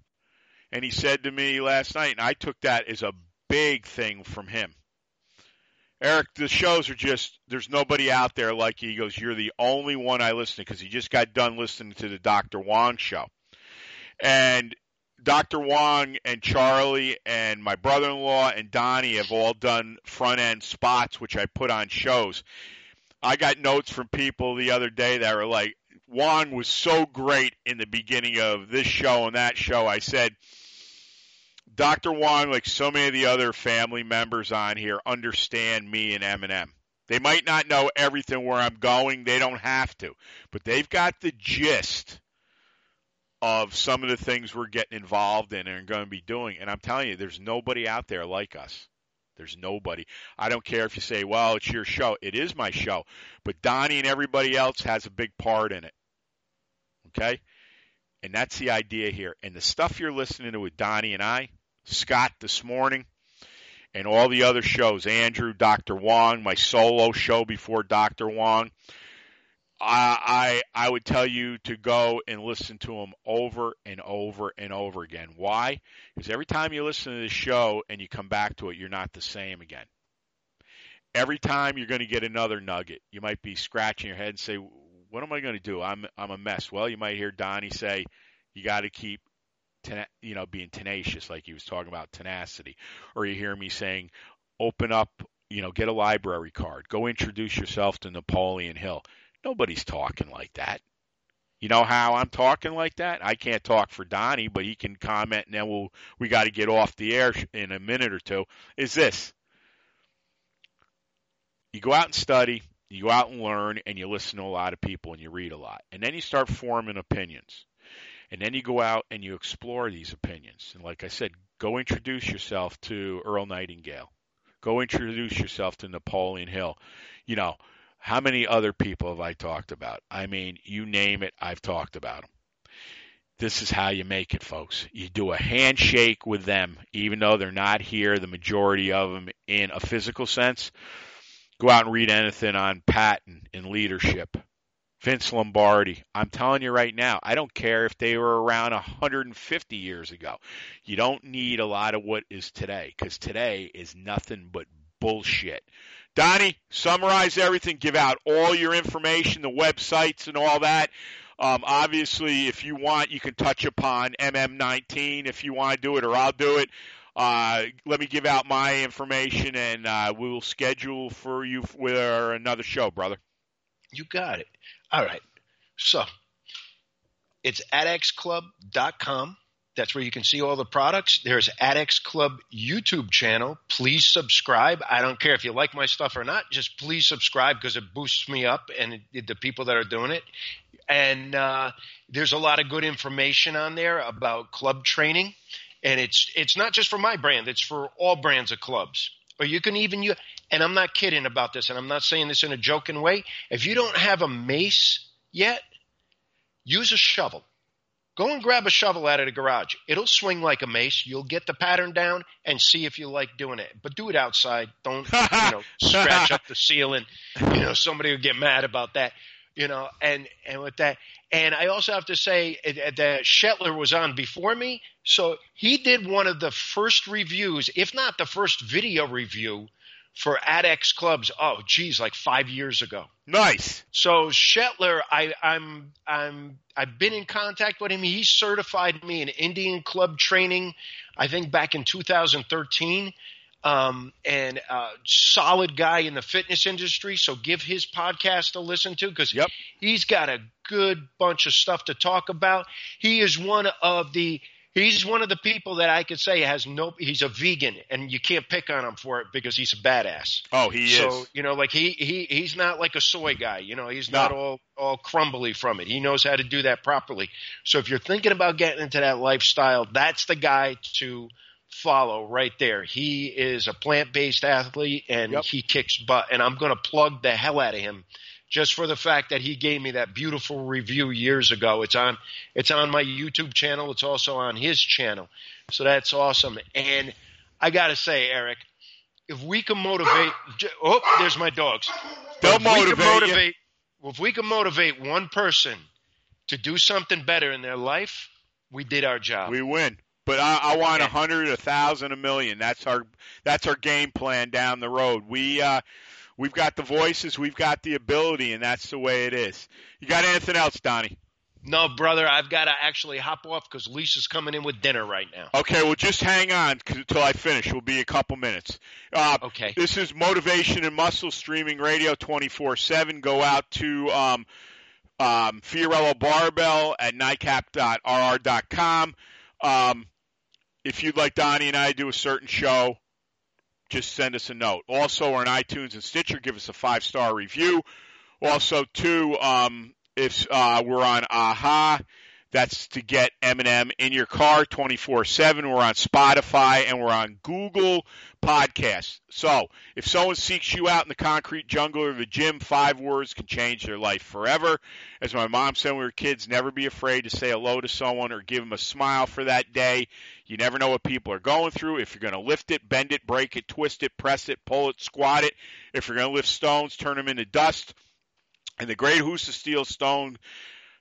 And he said to me last night, and I took that as a big thing from him. Eric, the shows are just there's nobody out there like you. He goes, You're the only one I listen to because he just got done listening to the Dr. Wong show. And Dr. Wong and Charlie and my brother in law and Donnie have all done front end spots, which I put on shows. I got notes from people the other day that were like, Wong was so great in the beginning of this show and that show. I said, Dr. Wong, like so many of the other family members on here, understand me and M&M. They might not know everything where I'm going. They don't have to. But they've got the gist of some of the things we're getting involved in and going to be doing. And I'm telling you, there's nobody out there like us. There's nobody. I don't care if you say, well, it's your show. It is my show. But Donnie and everybody else has a big part in it. Okay? And that's the idea here. And the stuff you're listening to with Donnie and I, Scott this morning, and all the other shows. Andrew, Dr. Wong, my solo show before Dr. Wong. I, I I would tell you to go and listen to them over and over and over again. Why? Because every time you listen to the show and you come back to it, you're not the same again. Every time you're going to get another nugget. You might be scratching your head and say, "What am I going to do? I'm I'm a mess." Well, you might hear Donnie say, "You got to keep you know, being tenacious, like he was talking about tenacity. Or you hear me saying, open up, you know, get a library card, go introduce yourself to Napoleon Hill. Nobody's talking like that. You know how I'm talking like that? I can't talk for Donnie, but he can comment, and then we'll we got to get off the air in a minute or two. Is this? You go out and study, you go out and learn, and you listen to a lot of people, and you read a lot, and then you start forming opinions. And then you go out and you explore these opinions. And like I said, go introduce yourself to Earl Nightingale. Go introduce yourself to Napoleon Hill. You know, how many other people have I talked about? I mean, you name it, I've talked about them. This is how you make it, folks. You do a handshake with them, even though they're not here, the majority of them in a physical sense. Go out and read anything on Patton and leadership Vince Lombardi. I'm telling you right now, I don't care if they were around 150 years ago. You don't need a lot of what is today because today is nothing but bullshit. Donnie, summarize everything, give out all your information, the websites and all that. Um, obviously, if you want, you can touch upon MM19 if you want to do it, or I'll do it. Uh, let me give out my information, and uh, we will schedule for you for another show, brother. You got it. All right. So it's adexclub.com. That's where you can see all the products. There's Adex Club YouTube channel. Please subscribe. I don't care if you like my stuff or not. Just please subscribe because it boosts me up and it, the people that are doing it. And uh, there's a lot of good information on there about club training. And it's it's not just for my brand. It's for all brands of clubs. Or you can even use and I'm not kidding about this, and I'm not saying this in a joking way. If you don't have a mace yet, use a shovel. Go and grab a shovel out of the garage. It'll swing like a mace. You'll get the pattern down and see if you like doing it. But do it outside. Don't you know scratch up the ceiling. You know somebody will get mad about that. You know, and and with that, and I also have to say that Shetler was on before me, so he did one of the first reviews, if not the first video review for Adex clubs. Oh, geez, like five years ago. Nice. So Shetler, I, I'm I'm I've been in contact with him. He certified me in Indian club training, I think back in 2013. Um, and uh, solid guy in the fitness industry. So give his podcast a listen to because yep. he's got a good bunch of stuff to talk about. He is one of the He's one of the people that I could say has no. He's a vegan, and you can't pick on him for it because he's a badass. Oh, he so, is. So you know, like he he he's not like a soy guy. You know, he's not all all crumbly from it. He knows how to do that properly. So if you're thinking about getting into that lifestyle, that's the guy to follow right there. He is a plant based athlete, and yep. he kicks butt. And I'm going to plug the hell out of him just for the fact that he gave me that beautiful review years ago. It's on it's on my YouTube channel. It's also on his channel. So that's awesome. And I got to say, Eric, if we can motivate oh, there's my dogs. Don't motivate, motivate if we can motivate one person to do something better in their life, we did our job. We win. But I, I want a hundred, a thousand, a million. That's our that's our game plan down the road. We uh, We've got the voices, we've got the ability, and that's the way it is. You got anything else, Donnie? No, brother, I've got to actually hop off because Lisa's coming in with dinner right now. Okay, well, just hang on until I finish. We'll be a couple minutes. Uh, okay. This is Motivation and Muscle Streaming Radio 24 7. Go out to um, um, Fiorillo Barbell at nycap.rr.com. Um, if you'd like Donnie and I to do a certain show, just send us a note. Also, on iTunes and Stitcher. Give us a five star review. Also, too, um, if uh, we're on Aha, that's to get M&M in your car 24 7. We're on Spotify and we're on Google Podcasts. So, if someone seeks you out in the concrete jungle or the gym, five words can change their life forever. As my mom said when we were kids, never be afraid to say hello to someone or give them a smile for that day. You never know what people are going through. If you're going to lift it, bend it, break it, twist it, press it, pull it, squat it. If you're going to lift stones, turn them into dust. And the great Who's Steel Stone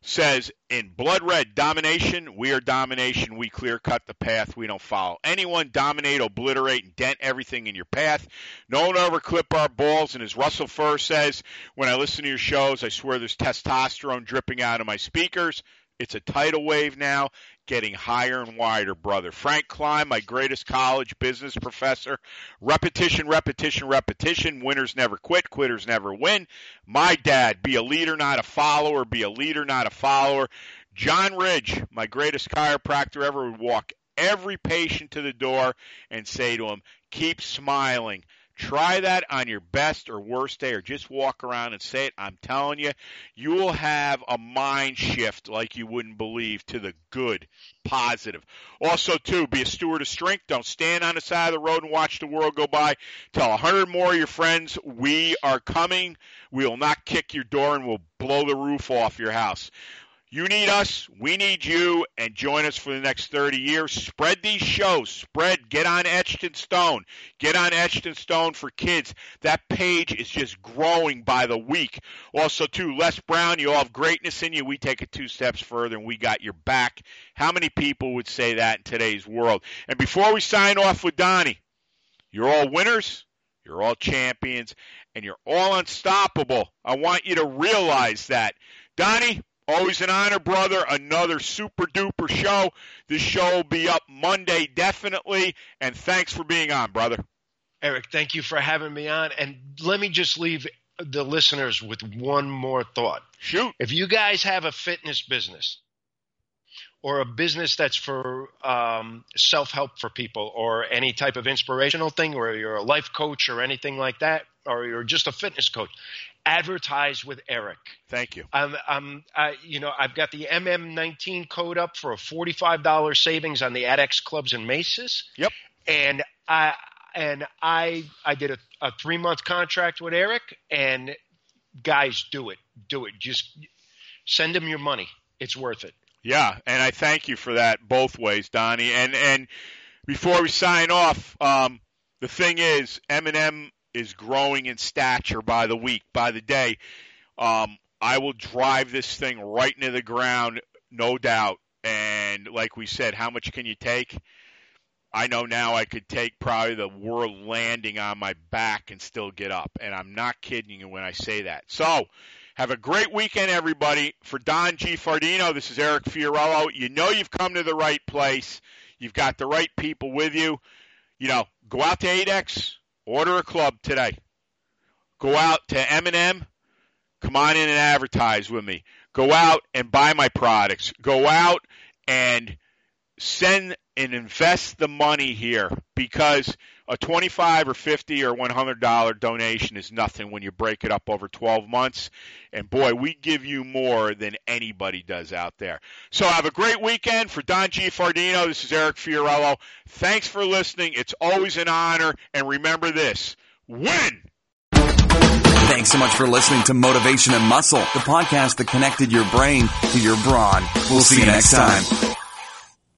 says, in blood red domination, we are domination. We clear cut the path. We don't follow anyone. Dominate, obliterate, and dent everything in your path. No one ever clip our balls. And as Russell Furr says, when I listen to your shows, I swear there's testosterone dripping out of my speakers. It's a tidal wave now, getting higher and wider, brother. Frank Klein, my greatest college business professor. Repetition, repetition, repetition. Winners never quit, quitters never win. My dad, be a leader, not a follower. Be a leader, not a follower. John Ridge, my greatest chiropractor ever, would walk every patient to the door and say to him, keep smiling. Try that on your best or worst day, or just walk around and say it. I'm telling you, you will have a mind shift like you wouldn't believe to the good, positive. Also, too, be a steward of strength. Don't stand on the side of the road and watch the world go by. Tell a hundred more of your friends we are coming. We will not kick your door and we'll blow the roof off your house. You need us. We need you. And join us for the next 30 years. Spread these shows. Spread. Get on Etched in Stone. Get on Etched in Stone for kids. That page is just growing by the week. Also, too, Les Brown, you all have greatness in you. We take it two steps further and we got your back. How many people would say that in today's world? And before we sign off with Donnie, you're all winners. You're all champions. And you're all unstoppable. I want you to realize that. Donnie, Always an honor, brother. Another super duper show. This show will be up Monday, definitely. And thanks for being on, brother. Eric, thank you for having me on. And let me just leave the listeners with one more thought. Shoot. If you guys have a fitness business or a business that's for um, self help for people or any type of inspirational thing, or you're a life coach or anything like that, or you're just a fitness coach, advertise with Eric. Thank you. I'm, I'm, I, you know, I've got the MM19 code up for a $45 savings on the Adex clubs and maces. Yep. And I, and I, I did a, a three month contract with Eric and guys, do it, do it. Just send him your money. It's worth it. Yeah, and I thank you for that both ways, Donnie. And and before we sign off, um, the thing is, M&M is growing in stature by the week, by the day. Um, I will drive this thing right into the ground, no doubt. And like we said, how much can you take? I know now I could take probably the world landing on my back and still get up. And I'm not kidding you when I say that. So, have a great weekend, everybody. For Don Giafardino, this is Eric Fiorillo. You know you've come to the right place. You've got the right people with you. You know, go out to Adex, order a club today. Go out to M&M, come on in and advertise with me. Go out and buy my products. Go out and send and invest the money here because a 25 or 50 or 100 dollar donation is nothing when you break it up over 12 months. And boy we give you more than anybody does out there. So have a great weekend. For don giafardino this is eric fiorillo. Thanks for listening. It's always an honor. And remember this win! Thanks so much for listening to Motivation and Muscle, the podcast that connected your brain to your brawn. We'll see you next time.